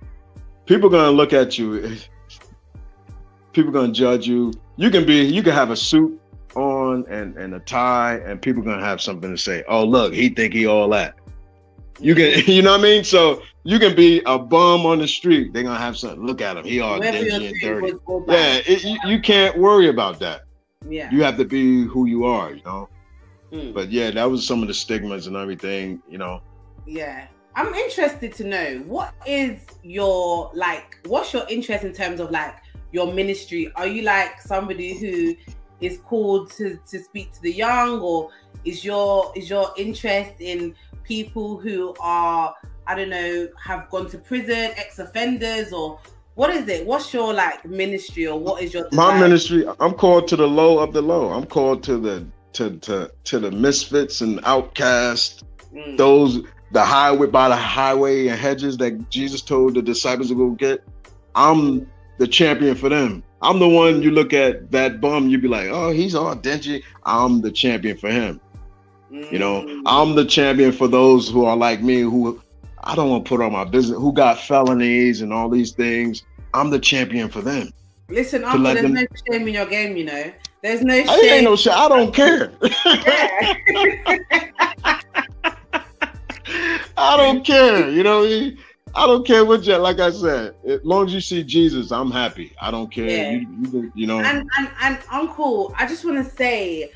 people gonna look at you people gonna judge you. You can be, you can have a suit on and, and a tie, and people gonna have something to say. Oh, look, he think he all that. You can, you know what I mean? So you can be a bum on the street. They're gonna have something. Look at him. He all dingy and dirty. Yeah, it, you, you, can't worry about that. Yeah. You have to be who you are, you know. Mm. But yeah, that was some of the stigmas and everything, you know. Yeah. I'm interested to know what is your like what's your interest in terms of like your ministry? Are you like somebody who is called to, to speak to the young, or is your is your interest in people who are I don't know have gone to prison, ex offenders, or what is it? What's your like ministry, or what is your desire? my ministry? I'm called to the low of the low. I'm called to the to to to the misfits and outcasts. Mm. Those the highway by the highway and hedges that Jesus told the disciples to go get. I'm the champion for them. I'm the one you look at that bum, you'd be like, oh, he's all dingy. I'm the champion for him. Mm. You know, mm. I'm the champion for those who are like me, who I don't want to put on my business, who got felonies and all these things. I'm the champion for them. Listen, Uncle, there's them... no shame in your game, you know. There's no shame. I ain't no shame. I don't care. I don't care. You know, I don't care what you like I said. As long as you see Jesus, I'm happy. I don't care. Yeah. You, you, you, know. And, and and Uncle, I just want to say,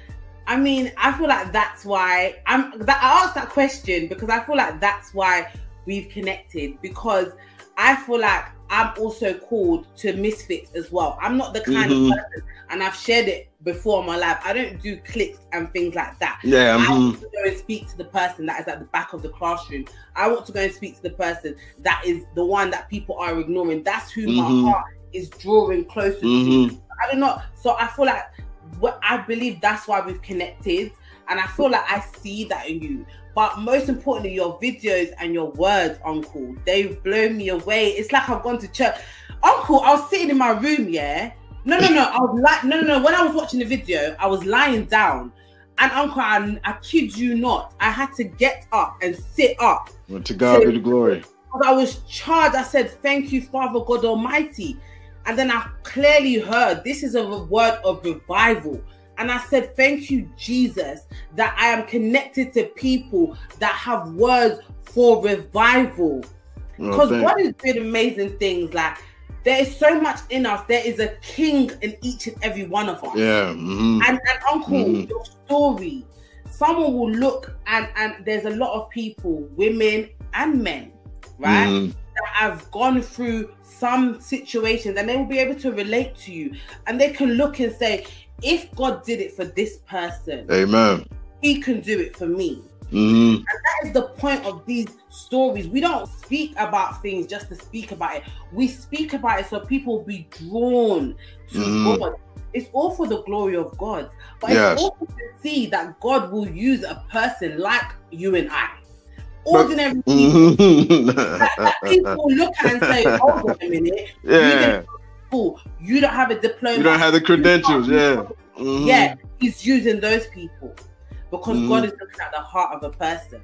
I mean, I feel like that's why I'm that I asked that question because I feel like that's why we've connected because I feel like I'm also called to misfits as well. I'm not the kind mm-hmm. of person, and I've shared it before in my life. I don't do cliques and things like that. Yeah, mm-hmm. I want to go and speak to the person that is at the back of the classroom. I want to go and speak to the person that is the one that people are ignoring. That's who mm-hmm. my heart is drawing closer mm-hmm. to. I don't know. So I feel like what I believe that's why we've connected, and I feel like I see that in you. But most importantly, your videos and your words, Uncle, they've blown me away. It's like I've gone to church. Uncle, I was sitting in my room, yeah. No, no, no. I was like, no, no, no. When I was watching the video, I was lying down. And Uncle, I, I kid you not, I had to get up and sit up. Well, to God be the glory. I was charged. I said, Thank you, Father God Almighty. And then I clearly heard this is a word of revival. And I said, Thank you, Jesus, that I am connected to people that have words for revival. Because well, God is doing amazing things. Like, there is so much in us. There is a king in each and every one of us. Yeah. Mm-hmm. And, and Uncle, mm-hmm. your story, someone will look and, and there's a lot of people, women and men, right, mm-hmm. that have gone through some situations and they will be able to relate to you. And they can look and say, if God did it for this person, Amen. He can do it for me. Mm-hmm. And that is the point of these stories. We don't speak about things just to speak about it. We speak about it so people will be drawn to mm-hmm. God. It's all for the glory of God. But yes. it's also to see that God will use a person like you and I. Ordinary but, people, mm-hmm. that, that, people look at and say, hold on a minute. Yeah. You, you don't have a diploma. You don't have the credentials. Yeah. Mm-hmm. Yeah. He's using those people because mm. God is looking at the heart of a person.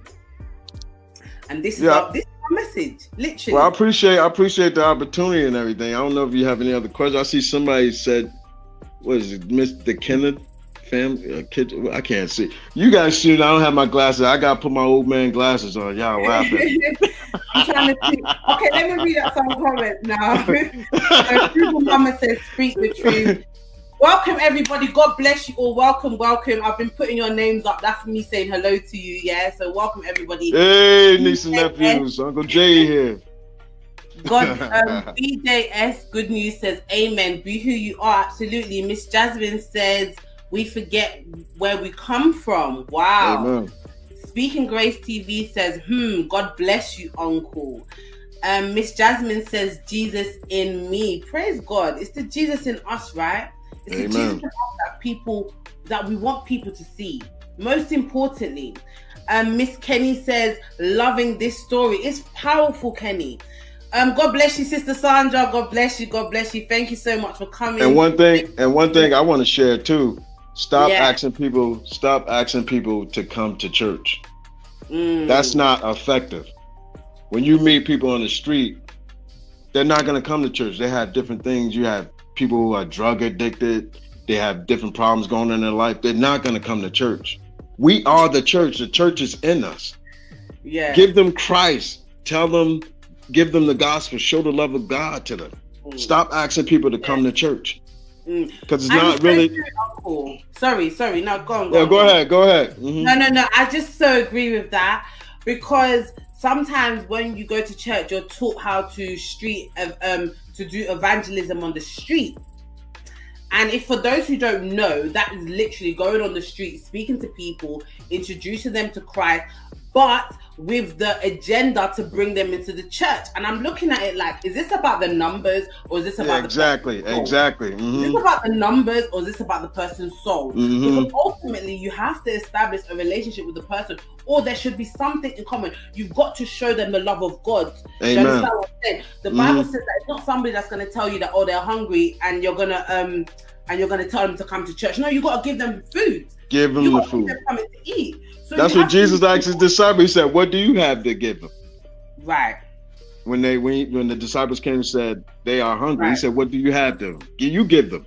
And this is yeah. our, this is our message, literally. Well, I appreciate I appreciate the opportunity and everything. I don't know if you have any other questions. I see somebody said, "What is it, Mr. Kenneth?" Family, I can't see. You guys see, I don't have my glasses. I gotta put my old man glasses on. Y'all laughing. I'm trying to see. Okay, let me read out some comments now. Mama says, "Speak the truth." Welcome everybody. God bless you all. Welcome, welcome. I've been putting your names up. That's me saying hello to you. Yeah. So welcome everybody. Hey, niece and nephews. Uncle Jay here. God, um, BJS Good News says, Amen. Be who you are. Absolutely. Miss Jasmine says, We forget where we come from. Wow. Amen. Speaking Grace TV says, Hmm, God bless you, Uncle. Um, Miss Jasmine says, Jesus in me. Praise God. It's the Jesus in us, right? It's Amen. The Jesus that people that we want people to see. Most importantly, um, Miss Kenny says, loving this story. It's powerful, Kenny. Um, God bless you, Sister Sandra. God bless you. God bless you. Thank you so much for coming. And one thing, and one thing I want to share too. Stop yeah. asking people. Stop asking people to come to church. Mm. That's not effective. When you meet people on the street, they're not going to come to church. They have different things. You have people who are drug addicted, they have different problems going on in their life, they're not going to come to church. We are the church. The church is in us. Yeah. Give them Christ. Tell them, give them the gospel. Show the love of God to them. Mm. Stop asking people to come to church. Because mm. it's not really. Cool. Sorry, sorry. No, go on. Go, yeah, on, go, go ahead. Go ahead. Mm-hmm. No, no, no. I just so agree with that because sometimes when you go to church, you're taught how to street um to do evangelism on the street. And if for those who don't know, that is literally going on the street, speaking to people, introducing them to Christ, but with the agenda to bring them into the church. And I'm looking at it like, is this about the numbers or is this about yeah, exactly, the exactly? Mm-hmm. Is this mm-hmm. about the numbers or is this about the person's soul? Mm-hmm. Because ultimately, you have to establish a relationship with the person, or there should be something in common. You've got to show them the love of God. Amen. The Bible mm-hmm. says that it's not somebody that's going to tell you that oh they're hungry and you're gonna um and you're gonna tell them to come to church. No, you got to give them food. Give them you the food. Them coming to eat. So That's what Jesus asked his disciples. He said, "What do you have to give them?" Right. When they when, when the disciples came and said they are hungry, right. he said, "What do you have to? You give them.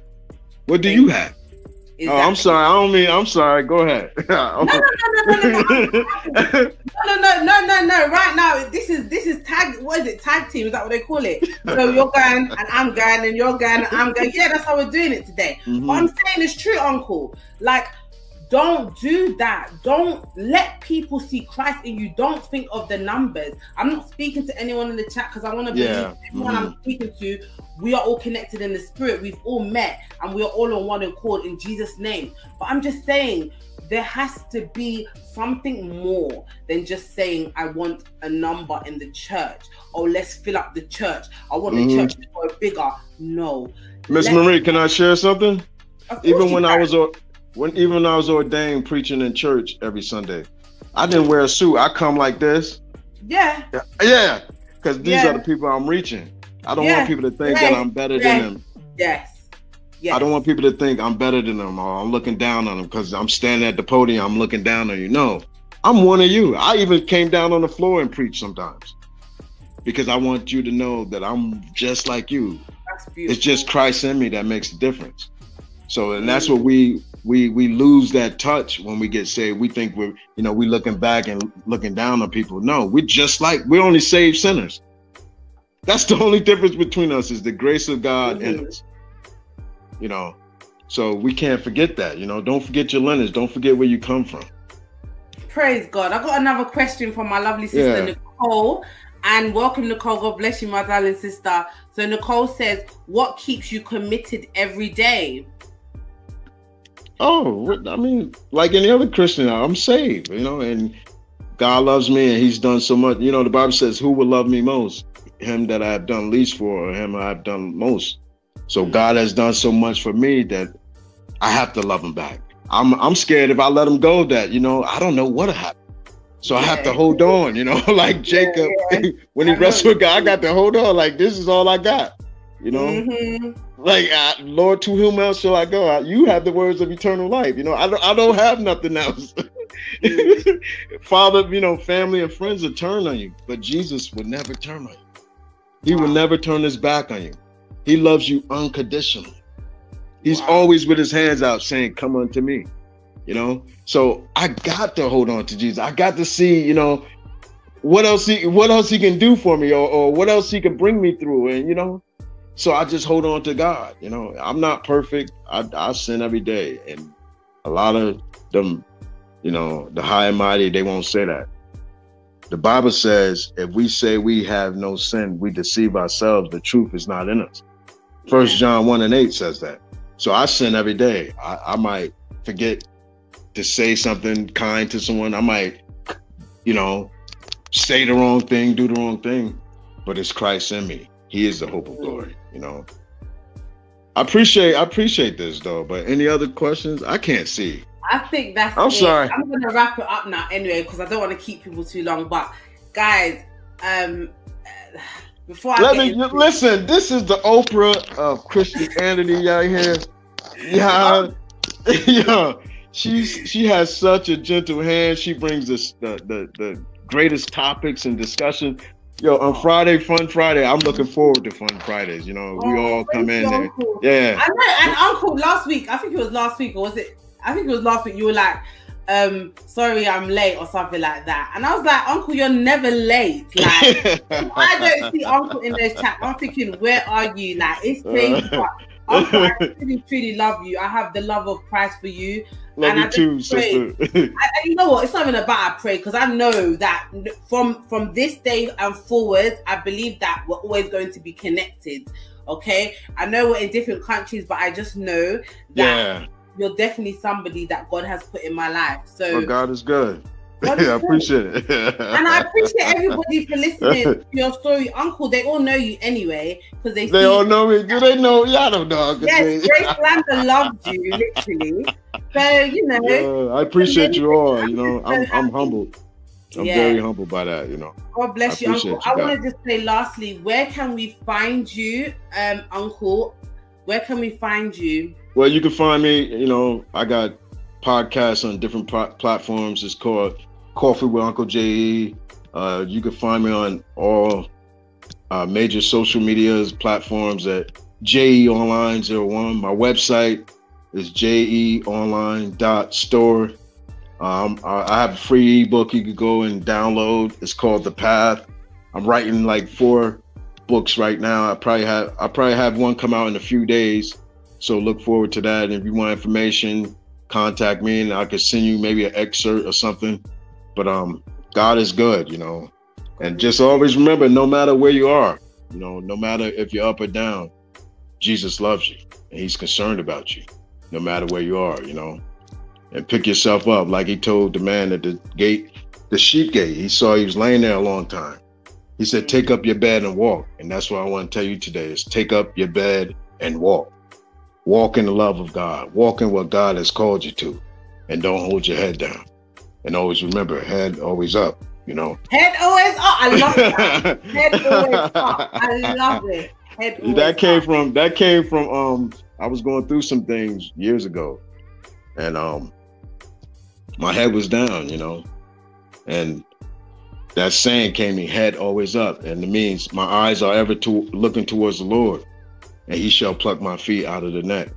What do you have?" Exactly. Oh, I'm sorry. I don't mean. I'm sorry. Go ahead. no, no, no, no, no, no, no, no, no, no, no. Right now, this is this is tag. What is it? Tag team? Is that what they call it? So you're going and I'm going and you're going and I'm going. Yeah, that's how we're doing it today. Mm-hmm. What I'm saying is true, Uncle. Like don't do that. Don't let people see Christ in you. Don't think of the numbers. I'm not speaking to anyone in the chat because I want to yeah. believe everyone mm-hmm. I'm speaking to, we are all connected in the spirit. We've all met and we are all on one accord in Jesus' name. But I'm just saying, there has to be something more than just saying I want a number in the church or let's fill up the church. I want mm-hmm. the church to go bigger. No. Miss Marie, can I share something? Even when. I was when even when I was ordained preaching in church every Sunday, I didn't wear a suit. I come like this. Yeah. Yeah. Because these yeah. are the people I'm reaching. I don't yeah. want people to think yes. that I'm better yes. than them. Yes. Yes. I don't want people to think I'm better than them or I'm looking down on them because I'm standing at the podium, I'm looking down on you. No, I'm one of you. I even came down on the floor and preached sometimes because I want you to know that I'm just like you. It's just Christ in me that makes the difference. So, and that's mm. what we we we lose that touch when we get saved. We think we're you know we looking back and looking down on people. No, we're just like we're only saved sinners. That's the only difference between us is the grace of God mm-hmm. in us. You know, so we can't forget that. You know, don't forget your lineage. Don't forget where you come from. Praise God. I got another question from my lovely sister yeah. Nicole. And welcome, Nicole. God bless you, my darling sister. So Nicole says, "What keeps you committed every day?" Oh, I mean, like any other Christian, I'm saved, you know, and God loves me and he's done so much. You know, the Bible says, Who will love me most? Him that I have done least for, or him I have done most. So God has done so much for me that I have to love him back. I'm I'm scared if I let him go that, you know, I don't know what'll happen. So I have to hold on, you know, like Jacob when he wrestled with God, I got to hold on. Like this is all I got, you know. Mm-hmm. Like uh, Lord, to whom else shall I go? You have the words of eternal life. You know, I don't, I don't have nothing else. Father, you know, family and friends will turn on you, but Jesus would never turn on you. He wow. will never turn his back on you. He loves you unconditionally. He's wow. always with his hands out saying, Come unto me you know. So I got to hold on to Jesus. I got to see, you know, what else he what else he can do for me or, or what else he can bring me through. And you know, so I just hold on to God. You know, I'm not perfect. I, I sin every day. And a lot of them, you know, the high and mighty, they won't say that. The Bible says if we say we have no sin, we deceive ourselves. The truth is not in us. First John 1 and 8 says that. So I sin every day. I, I might forget to say something kind to someone. I might, you know, say the wrong thing, do the wrong thing, but it's Christ in me. He is the hope of glory, you know. I appreciate I appreciate this though, but any other questions? I can't see. I think that's I'm it. sorry. I'm gonna wrap it up now anyway, because I don't want to keep people too long. But guys, um before I let me into- listen, this is the Oprah of Christianity out here. Yeah, yeah she's she has such a gentle hand. She brings us the, the the greatest topics and discussion. Yo, on Friday, Fun Friday, I'm looking forward to Fun Fridays. You know, we oh, all come in there. Uncle. Yeah. I know, and Uncle last week, I think it was last week, or was it? I think it was last week. You were like, um, sorry, I'm late, or something like that. And I was like, Uncle, you're never late. Like, I don't see Uncle in those chats. I'm thinking, where are you? Like, it's crazy. I really, truly love you. I have the love of Christ for you. Love and you I too, sister. I, you know what? It's not even about I pray because I know that from from this day and forward, I believe that we're always going to be connected. Okay, I know we're in different countries, but I just know that yeah. you're definitely somebody that God has put in my life. So God is good. Yeah, I appreciate it. and I appreciate everybody for listening to your story. Uncle, they all know you anyway because they They all know me. Do they know? Y'all don't know. Yes, Grace Lander loved you, literally. So, you know. Uh, I appreciate you all. You know, I'm, I'm humbled. I'm yeah. very humbled by that, you know. God bless you, Uncle. You, I want to just say lastly, where can we find you, um, Uncle? Where can we find you? Well, you can find me, you know, I got podcasts on different platforms. It's called Coffee with Uncle JE. Uh, you can find me on all uh, major social medias platforms at JE Online 01. My website is jeonline.store. Um, I have a free ebook you could go and download. It's called The Path. I'm writing like four books right now. I probably have I probably have one come out in a few days. So look forward to that. And if you want information, contact me and I could send you maybe an excerpt or something. But um, God is good, you know. And just always remember, no matter where you are, you know, no matter if you're up or down, Jesus loves you and He's concerned about you, no matter where you are, you know. And pick yourself up, like He told the man at the gate, the sheep gate. He saw he was laying there a long time. He said, "Take up your bed and walk." And that's what I want to tell you today: is take up your bed and walk. Walk in the love of God. Walk in what God has called you to, and don't hold your head down and always remember head always up you know? Head always up. I love it. Head always up. I love it. Head that came up. from that came from um i was going through some things years ago. And um my head was down you know? And that saying came me head always up. And it means my eyes are ever to, looking towards the lord and he shall pluck my feet out of the net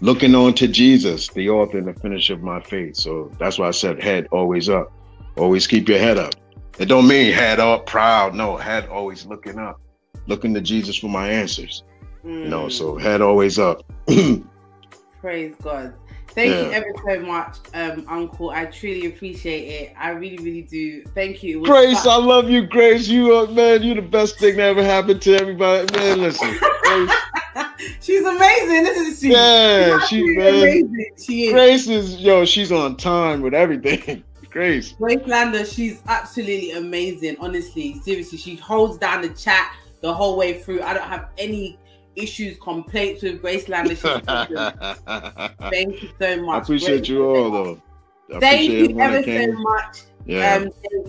looking on to Jesus, the author and the finisher of my faith. So that's why I said head always up. Always keep your head up. It don't mean head up, proud. No, head always looking up. Looking to Jesus for my answers. Mm. You know, so mm. head always up. Praise God. Thank yeah. you ever so much, um, Uncle. I truly appreciate it. I really, really do. Thank you. Grace, fun. I love you, Grace. You are man, you're the best thing that ever happened to everybody. Man, listen. she's amazing, isn't she? Yeah, she's amazing. She is. Grace is yo, she's on time with everything. Grace. Grace Lander, she's absolutely amazing. Honestly, seriously, she holds down the chat the whole way through. I don't have any issues, complaints with Grace Lander. Thank you so much. I appreciate Grace you all, though. I Thank you ever so much, yeah. um,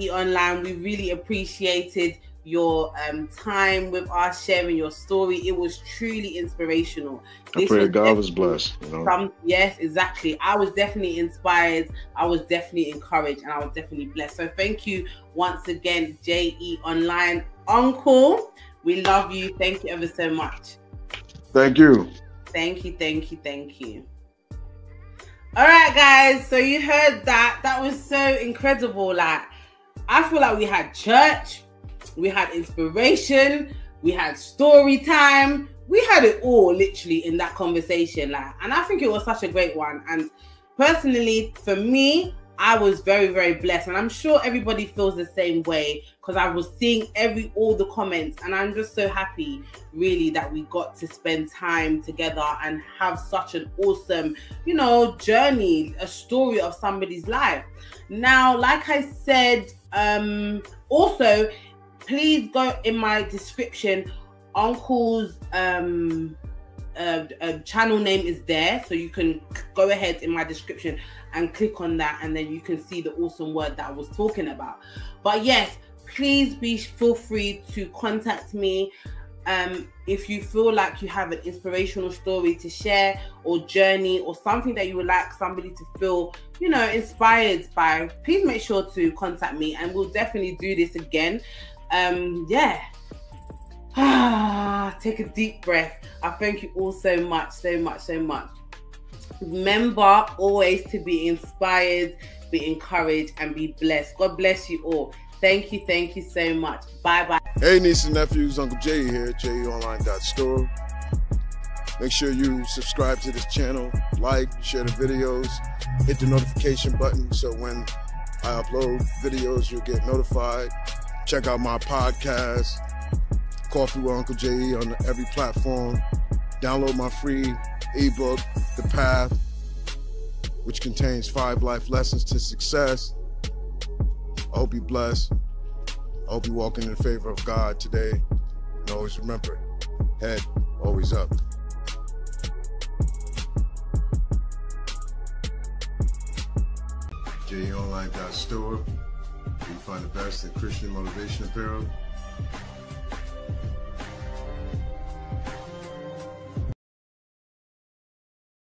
Online. We really appreciated your um, time with us, sharing your story. It was truly inspirational. I pray God was blessed. You know? some, yes, exactly. I was definitely inspired. I was definitely encouraged, and I was definitely blessed. So thank you once again, JE Online Uncle. We love you. Thank you ever so much. Thank you. Thank you. Thank you. Thank you. All right, guys. So you heard that. That was so incredible. Like, I feel like we had church we had inspiration, we had story time, we had it all literally in that conversation. Like, and I think it was such a great one. And personally, for me, I was very, very blessed, and I'm sure everybody feels the same way because I was seeing every all the comments, and I'm just so happy, really, that we got to spend time together and have such an awesome, you know, journey, a story of somebody's life. Now, like I said, um, also please go in my description. Uncle's um, uh, uh, channel name is there, so you can go ahead in my description and click on that, and then you can see the awesome word that I was talking about. But yes, please be feel free to contact me. Um, if you feel like you have an inspirational story to share or journey or something that you would like somebody to feel, you know, inspired by, please make sure to contact me and we'll definitely do this again um, yeah. Ah, take a deep breath. I thank you all so much, so much, so much. Remember always to be inspired, be encouraged, and be blessed. God bless you all. Thank you, thank you so much. Bye bye. Hey, nieces and nephews, Uncle Jay here, JEOnline.store. Make sure you subscribe to this channel, like, share the videos, hit the notification button so when I upload videos, you'll get notified. Check out my podcast, Coffee with Uncle JE, on every platform. Download my free ebook, The Path, which contains five life lessons to success. I hope you bless. I hope you walking in the favor of God today. And always remember, head always up. JEOnline.store. You find the best in Christian motivation apparel.